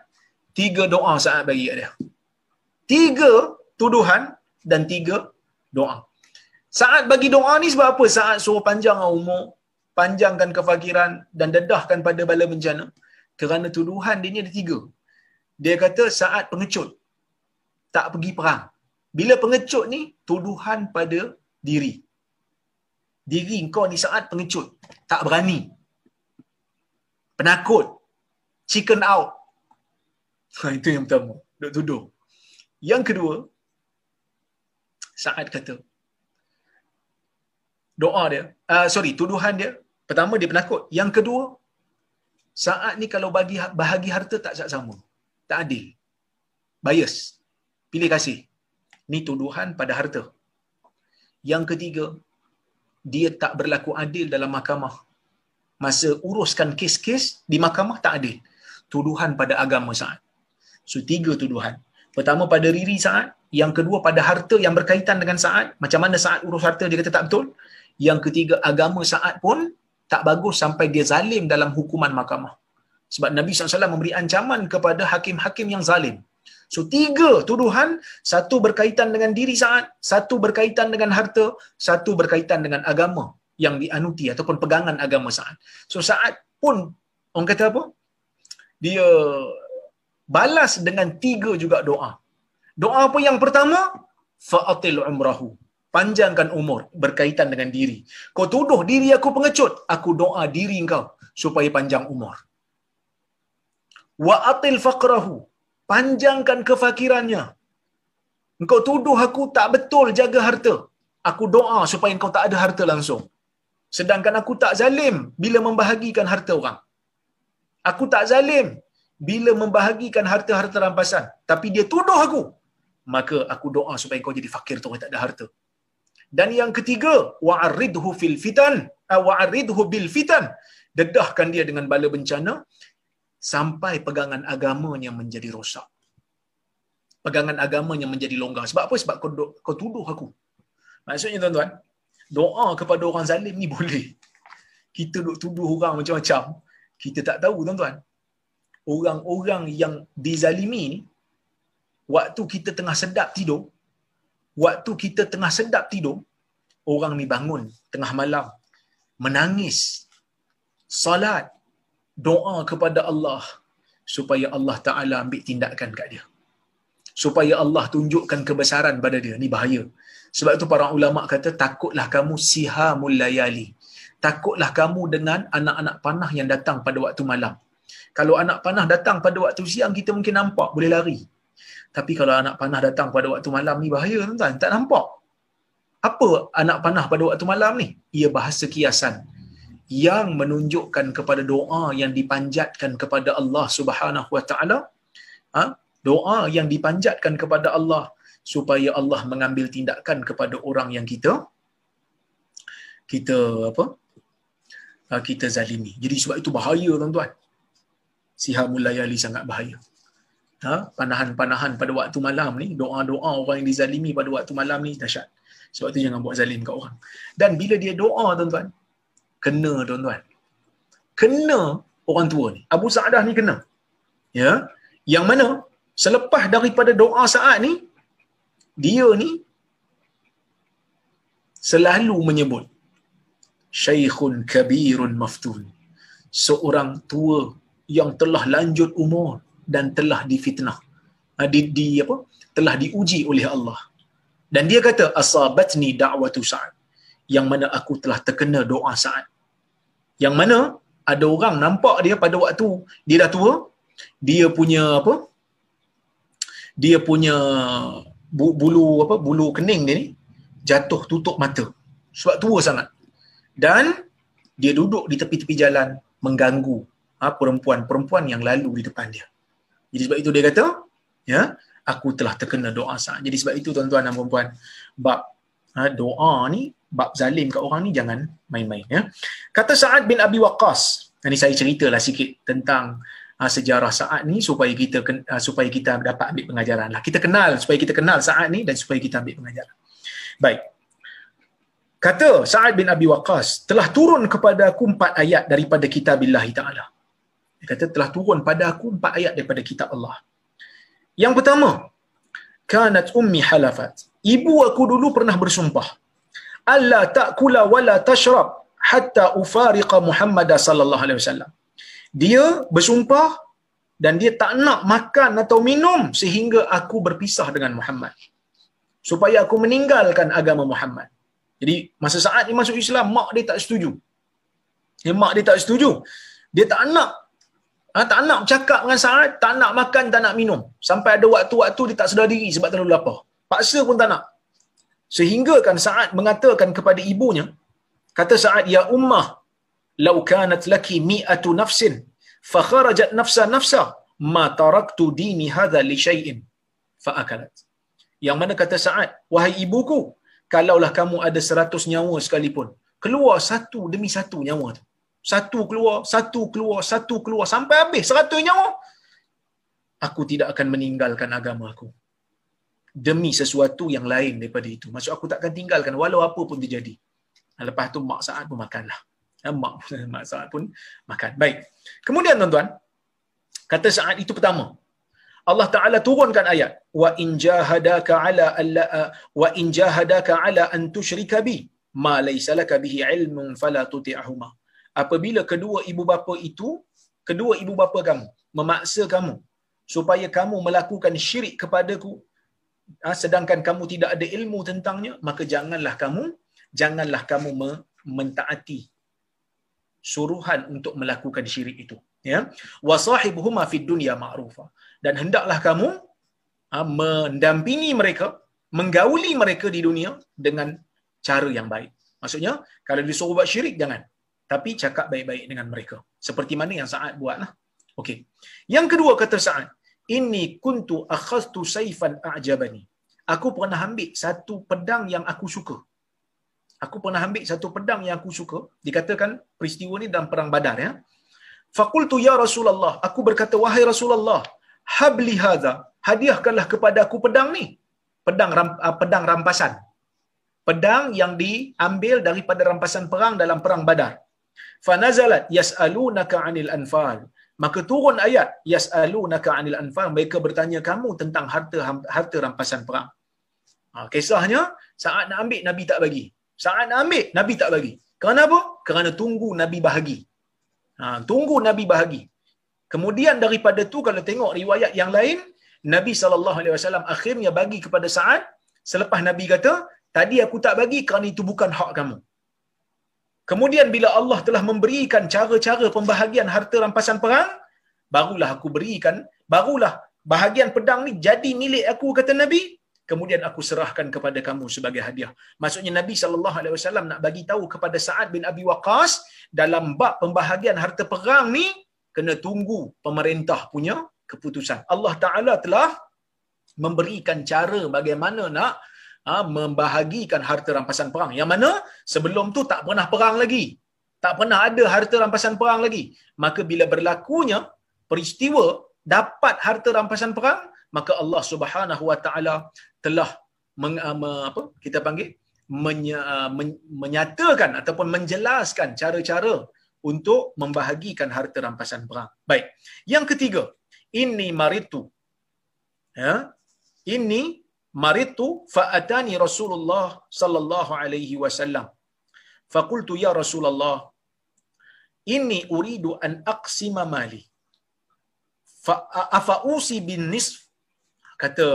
Tiga doa saat bagi kat dia. Tiga tuduhan dan tiga doa. Saat bagi doa ni sebab apa? Saat suruh panjang umur. panjangkan kefakiran dan dedahkan pada bala bencana kerana tuduhan dia ni ada tiga. Dia kata saat pengecut tak pergi perang. Bila pengecut ni tuduhan pada diri. Diri kau ni saat pengecut, tak berani. Penakut. Chicken out. [laughs] Ha, itu yang pertama. Duk tuduh. Yang kedua, saat kata, doa dia, uh, sorry, tuduhan dia, pertama dia penakut. Yang kedua, saat ni kalau bagi bahagi harta tak sama. Tak adil. Bias. Pilih kasih. Ni tuduhan pada harta. Yang ketiga, dia tak berlaku adil dalam mahkamah. Masa uruskan kes-kes di mahkamah tak adil. Tuduhan pada agama saat. So, tiga tuduhan. Pertama pada riri saat. Yang kedua pada harta yang berkaitan dengan saat. Macam mana saat urus harta dia kata tak betul. Yang ketiga agama saat pun tak bagus sampai dia zalim dalam hukuman mahkamah. Sebab Nabi SAW memberi ancaman kepada hakim-hakim yang zalim. So tiga tuduhan, satu berkaitan dengan diri saat, satu berkaitan dengan harta, satu berkaitan dengan agama yang dianuti ataupun pegangan agama saat. So saat pun, orang kata apa? Dia balas dengan tiga juga doa. Doa apa yang pertama? Fa'atil umrahu. Panjangkan umur berkaitan dengan diri. Kau tuduh diri aku pengecut, aku doa diri engkau supaya panjang umur. Wa'atil faqrahu panjangkan kefakirannya. Engkau tuduh aku tak betul jaga harta. Aku doa supaya engkau tak ada harta langsung. Sedangkan aku tak zalim bila membahagikan harta orang. Aku tak zalim bila membahagikan harta-harta rampasan. Tapi dia tuduh aku. Maka aku doa supaya engkau jadi fakir tu tak ada harta. Dan yang ketiga, wa'aridhu fil fitan. Wa'aridhu bil fitan. Dedahkan dia dengan bala bencana sampai pegangan agamanya menjadi rosak. Pegangan agamanya menjadi longgar. Sebab apa? Sebab kau, kau tuduh aku. Maksudnya tuan-tuan, doa kepada orang zalim ni [laughs] boleh. Kita duk tuduh orang macam-macam. Kita tak tahu tuan-tuan. Orang-orang yang dizalimi ni, waktu kita tengah sedap tidur, waktu kita tengah sedap tidur, orang ni bangun tengah malam, menangis, salat, doa kepada Allah supaya Allah Ta'ala ambil tindakan kat dia. Supaya Allah tunjukkan kebesaran pada dia. Ni bahaya. Sebab itu para ulama kata, takutlah kamu sihamul layali. Takutlah kamu dengan anak-anak panah yang datang pada waktu malam. Kalau anak panah datang pada waktu siang, kita mungkin nampak, boleh lari. Tapi kalau anak panah datang pada waktu malam ni bahaya tuan-tuan, tak nampak. Apa anak panah pada waktu malam ni? Ia bahasa kiasan yang menunjukkan kepada doa yang dipanjatkan kepada Allah Subhanahu wa taala ha? doa yang dipanjatkan kepada Allah supaya Allah mengambil tindakan kepada orang yang kita kita apa? Ha, kita zalimi. Jadi sebab itu bahaya tuan-tuan. Sihamul layali sangat bahaya. Ha? panahan-panahan pada waktu malam ni doa-doa orang yang dizalimi pada waktu malam ni dahsyat. Sebab tu jangan buat zalim kat orang. Dan bila dia doa tuan-tuan kena tuan-tuan. Kena orang tua ni. Abu Sa'adah ni kena. Ya. Yang mana selepas daripada doa saat ni dia ni selalu menyebut Syekhun kabirun maftun. Seorang tua yang telah lanjut umur dan telah difitnah. Ha, di, di apa? Telah diuji oleh Allah. Dan dia kata asabatni da'watu Sa'ad. Yang mana aku telah terkena doa Sa'ad yang mana ada orang nampak dia pada waktu dia dah tua dia punya apa? Dia punya bulu apa? Bulu kening dia ni jatuh tutup mata. Sebab tua sangat. Dan dia duduk di tepi-tepi jalan mengganggu ha, perempuan-perempuan yang lalu di depan dia. Jadi sebab itu dia kata ya aku telah terkena doa sah. Jadi sebab itu tuan-tuan dan puan-puan bab ha, doa ni bab zalim kat orang ni jangan main-main ya. Kata Sa'ad bin Abi Waqqas, ini saya ceritalah sikit tentang uh, sejarah Sa'ad ni supaya kita uh, supaya kita dapat ambil pengajaran lah. Kita kenal supaya kita kenal Sa'ad ni dan supaya kita ambil pengajaran. Baik. Kata Sa'ad bin Abi Waqqas, telah turun kepada aku empat ayat daripada kitabillah ta'ala. Dia kata telah turun pada aku empat ayat daripada kitab Allah. Yang pertama, kanat ummi halafat. Ibu aku dulu pernah bersumpah Allah ta'kula wala tashrab hatta ufariqa Muhammad sallallahu alaihi wasallam. Dia bersumpah dan dia tak nak makan atau minum sehingga aku berpisah dengan Muhammad. Supaya aku meninggalkan agama Muhammad. Jadi masa saat ni masuk Islam, mak dia tak setuju. Ya, mak dia tak setuju. Dia tak nak ha, tak nak cakap dengan Sa'ad, tak nak makan, tak nak minum. Sampai ada waktu-waktu dia tak sedar diri sebab terlalu lapar. Paksa pun tak nak. Sehingga kan Sa'ad mengatakan kepada ibunya, kata Sa'ad, Ya ummah, lau kanat laki mi'atu nafsin, fakharajat nafsa nafsa, ma taraktu dini hadha li syai'in, fa'akalat. Yang mana kata Sa'ad, wahai ibuku, kalaulah kamu ada seratus nyawa sekalipun, keluar satu demi satu nyawa tu. Satu keluar, satu keluar, satu keluar, sampai habis seratus nyawa, aku tidak akan meninggalkan agama aku demi sesuatu yang lain daripada itu. Maksud aku takkan tinggalkan walau apa pun terjadi. Lepas tu mak saat pun makanlah. Ya, mak, [laughs] mak saat pun makan. Baik. Kemudian tuan-tuan, kata saat itu pertama. Allah Taala turunkan ayat wa in jahadaka ala alla wa in jahadaka ala an tusyrika bi ma laysa laka bihi ilmun fala tuti'huma. Apabila kedua ibu bapa itu, kedua ibu bapa kamu memaksa kamu supaya kamu melakukan syirik kepadaku ha, sedangkan kamu tidak ada ilmu tentangnya maka janganlah kamu janganlah kamu mentaati suruhan untuk melakukan syirik itu ya. Wasahibuhuma fid dunya ma'rufa. Dan hendaklah kamu ha, mendampingi mereka menggauli mereka di dunia dengan cara yang baik. Maksudnya kalau disuruh buat syirik jangan. Tapi cakap baik-baik dengan mereka. Seperti mana yang Sa'ad buatlah. Okey. Yang kedua kata Sa'ad inni kuntu akhadtu sayfan a'jabani. Aku pernah ambil satu pedang yang aku suka. Aku pernah ambil satu pedang yang aku suka. Dikatakan peristiwa ni dalam perang badar ya. Faqultu ya rasulullah aku berkata wahai rasulullah habli hadha hadiahkanlah kepada aku pedang ni. Pedang ram, uh, pedang rampasan. Pedang yang diambil daripada rampasan perang dalam perang badar. Fanazalat yasalunaka anil anfal maka turun ayat yasalunaka anil anfal. Mereka bertanya kamu tentang harta harta rampasan perang. Ha, kisahnya saat nak ambil nabi tak bagi. Saat nak ambil nabi tak bagi. Kerana apa? Kerana tunggu nabi bahagi. Ha, tunggu nabi bahagi. Kemudian daripada tu kalau tengok riwayat yang lain nabi sallallahu alaihi wasallam akhirnya bagi kepada saat selepas nabi kata tadi aku tak bagi kerana itu bukan hak kamu Kemudian bila Allah telah memberikan cara-cara pembahagian harta rampasan perang, barulah aku berikan, barulah bahagian pedang ni jadi milik aku kata Nabi, kemudian aku serahkan kepada kamu sebagai hadiah. Maksudnya Nabi sallallahu alaihi wasallam nak bagi tahu kepada Sa'ad bin Abi Waqqas dalam bab pembahagian harta perang ni kena tunggu pemerintah punya keputusan. Allah Taala telah memberikan cara bagaimana nak ha, membahagikan harta rampasan perang. Yang mana sebelum tu tak pernah perang lagi. Tak pernah ada harta rampasan perang lagi. Maka bila berlakunya peristiwa dapat harta rampasan perang, maka Allah Subhanahu Wa Taala telah meng, uh, apa kita panggil men, menyatakan ataupun menjelaskan cara-cara untuk membahagikan harta rampasan perang. Baik. Yang ketiga, ini maritu. Ya. Ini maritu fa'atani Rasulullah sallallahu alaihi wasallam. Faqultu ya Rasulullah, inni uridu an aqsima mali. Fa afa usi bin nisf kata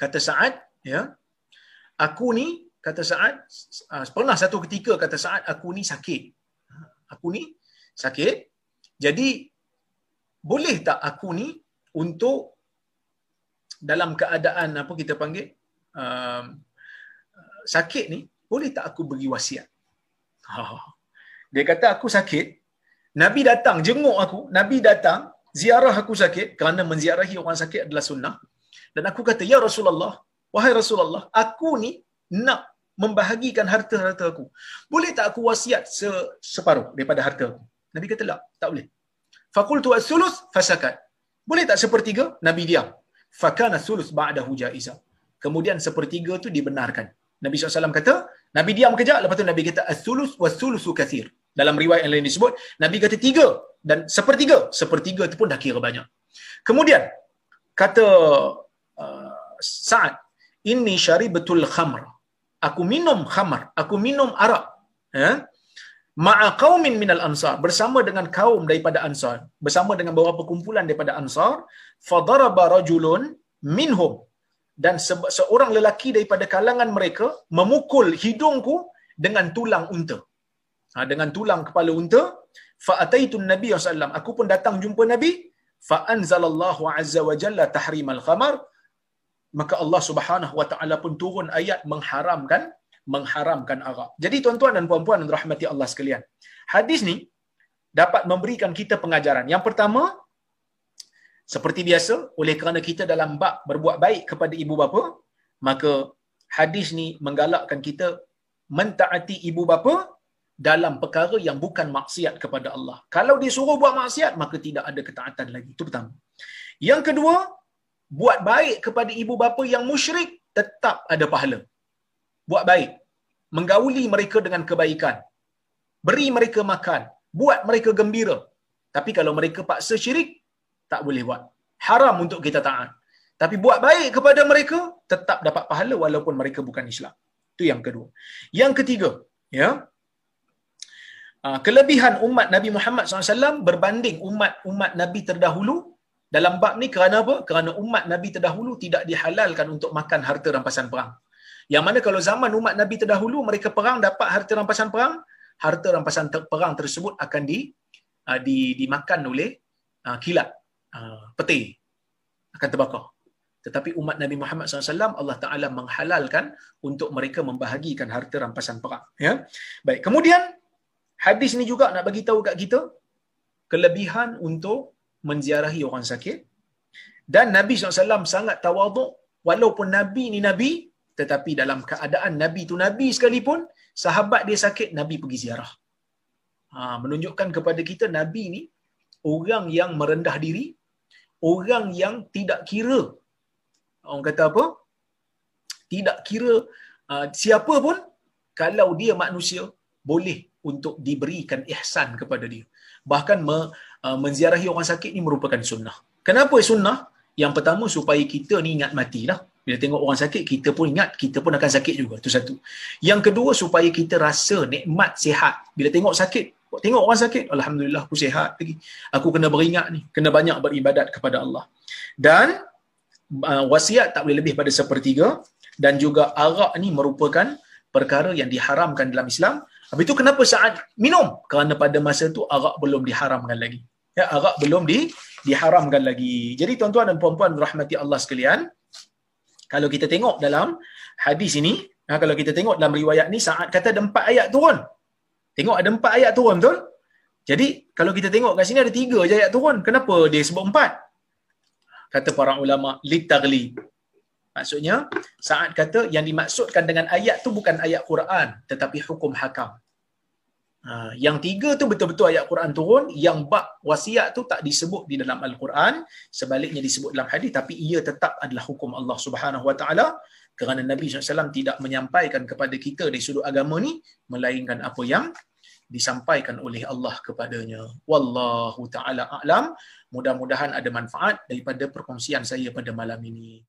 kata Sa'ad ya. Aku ni kata Sa'ad ah, pernah satu ketika kata Sa'ad aku ni sakit. Aku ni sakit. Jadi boleh tak aku ni untuk dalam keadaan apa kita panggil uh, sakit ni boleh tak aku beri wasiat? Oh. dia kata aku sakit. Nabi datang jenguk aku. Nabi datang ziarah aku sakit. Kerana menziarahi orang sakit adalah sunnah. Dan aku kata ya Rasulullah wahai Rasulullah aku ni nak membahagikan harta-harta aku. Boleh tak aku wasiat se- separuh daripada harta aku? Nabi kata tak tak boleh. Faqultu as-sulus fasakat. Boleh tak sepertiga? Nabi diam fakana sulus ba'dahu jaiza. Kemudian sepertiga tu dibenarkan. Nabi SAW kata, Nabi diam kejap, lepas tu Nabi kata, as-sulus was-sulusu kathir. Dalam riwayat yang lain disebut, Nabi kata tiga dan sepertiga. Sepertiga tu pun dah kira banyak. Kemudian, kata uh, Sa'ad, ini syari betul khamr. Aku minum khamr. Aku minum arak. Ya? Ma'a qaumin minal ansar. Bersama dengan kaum daripada ansar. Bersama dengan beberapa kumpulan daripada ansar fadaraba rajulun minhum. Dan se- seorang lelaki daripada kalangan mereka memukul hidungku dengan tulang unta. Ha, dengan tulang kepala unta. Fa ataitu nabi sallam aku pun datang jumpa nabi. Fa anzalallahu azza wa jalla tahrimal khamar. Maka Allah Subhanahu wa taala pun turun ayat mengharamkan mengharamkan arak. Jadi tuan-tuan dan puan-puan yang dirahmati Allah sekalian. Hadis ni dapat memberikan kita pengajaran. Yang pertama, seperti biasa, oleh kerana kita dalam bab berbuat baik kepada ibu bapa, maka hadis ni menggalakkan kita mentaati ibu bapa dalam perkara yang bukan maksiat kepada Allah. Kalau dia suruh buat maksiat, maka tidak ada ketaatan lagi. Itu pertama. Yang kedua, buat baik kepada ibu bapa yang musyrik tetap ada pahala buat baik, menggauli mereka dengan kebaikan, beri mereka makan, buat mereka gembira. Tapi kalau mereka paksa syirik, tak boleh buat. Haram untuk kita taat. Tapi buat baik kepada mereka, tetap dapat pahala walaupun mereka bukan Islam. Itu yang kedua. Yang ketiga, ya, ah, kelebihan umat Nabi Muhammad SAW berbanding umat-umat Nabi terdahulu dalam bab ni kerana apa? Kerana umat Nabi terdahulu tidak dihalalkan untuk makan harta rampasan perang. Yang mana kalau zaman umat Nabi terdahulu mereka perang dapat harta rampasan perang, harta rampasan ter- perang tersebut akan di, uh, di dimakan oleh uh, kilat, uh, peti akan terbakar. Tetapi umat Nabi Muhammad SAW Allah Taala menghalalkan untuk mereka membahagikan harta rampasan perang. Ya, baik. Kemudian hadis ni juga nak bagi tahu kat kita kelebihan untuk menziarahi orang sakit dan Nabi SAW sangat tawaduk walaupun Nabi ni Nabi tetapi dalam keadaan Nabi tu Nabi sekalipun, sahabat dia sakit, Nabi pergi ziarah. Ha, menunjukkan kepada kita Nabi ni orang yang merendah diri, orang yang tidak kira. Orang kata apa? Tidak kira uh, siapa pun, kalau dia manusia, boleh untuk diberikan ihsan kepada dia. Bahkan me, uh, menziarahi orang sakit ni merupakan sunnah. Kenapa sunnah? Yang pertama supaya kita ni ingat matilah. Bila tengok orang sakit, kita pun ingat kita pun akan sakit juga. Itu satu. Yang kedua, supaya kita rasa nikmat sihat. Bila tengok sakit, tengok orang sakit, Alhamdulillah aku sihat lagi. Aku kena beringat ni. Kena banyak beribadat kepada Allah. Dan uh, wasiat tak boleh lebih pada sepertiga. Dan juga arak ni merupakan perkara yang diharamkan dalam Islam. Habis itu kenapa saat minum? Kerana pada masa tu arak belum diharamkan lagi. Ya, arak belum di, diharamkan lagi. Jadi tuan-tuan dan puan-puan rahmati Allah sekalian, kalau kita tengok dalam hadis ini, ha, kalau kita tengok dalam riwayat ni, saat kata ada empat ayat turun. Tengok ada empat ayat turun, betul? Jadi, kalau kita tengok kat sini ada tiga je ayat turun. Kenapa dia sebut empat? Kata para ulama, litagli. Maksudnya, saat kata yang dimaksudkan dengan ayat tu bukan ayat Quran, tetapi hukum hakam. Ha, yang tiga tu betul-betul ayat Quran turun, yang bab wasiat tu tak disebut di dalam Al-Quran, sebaliknya disebut dalam hadis tapi ia tetap adalah hukum Allah Subhanahu Wa Taala kerana Nabi SAW tidak menyampaikan kepada kita dari sudut agama ni melainkan apa yang disampaikan oleh Allah kepadanya. Wallahu taala a'lam. Mudah-mudahan ada manfaat daripada perkongsian saya pada malam ini.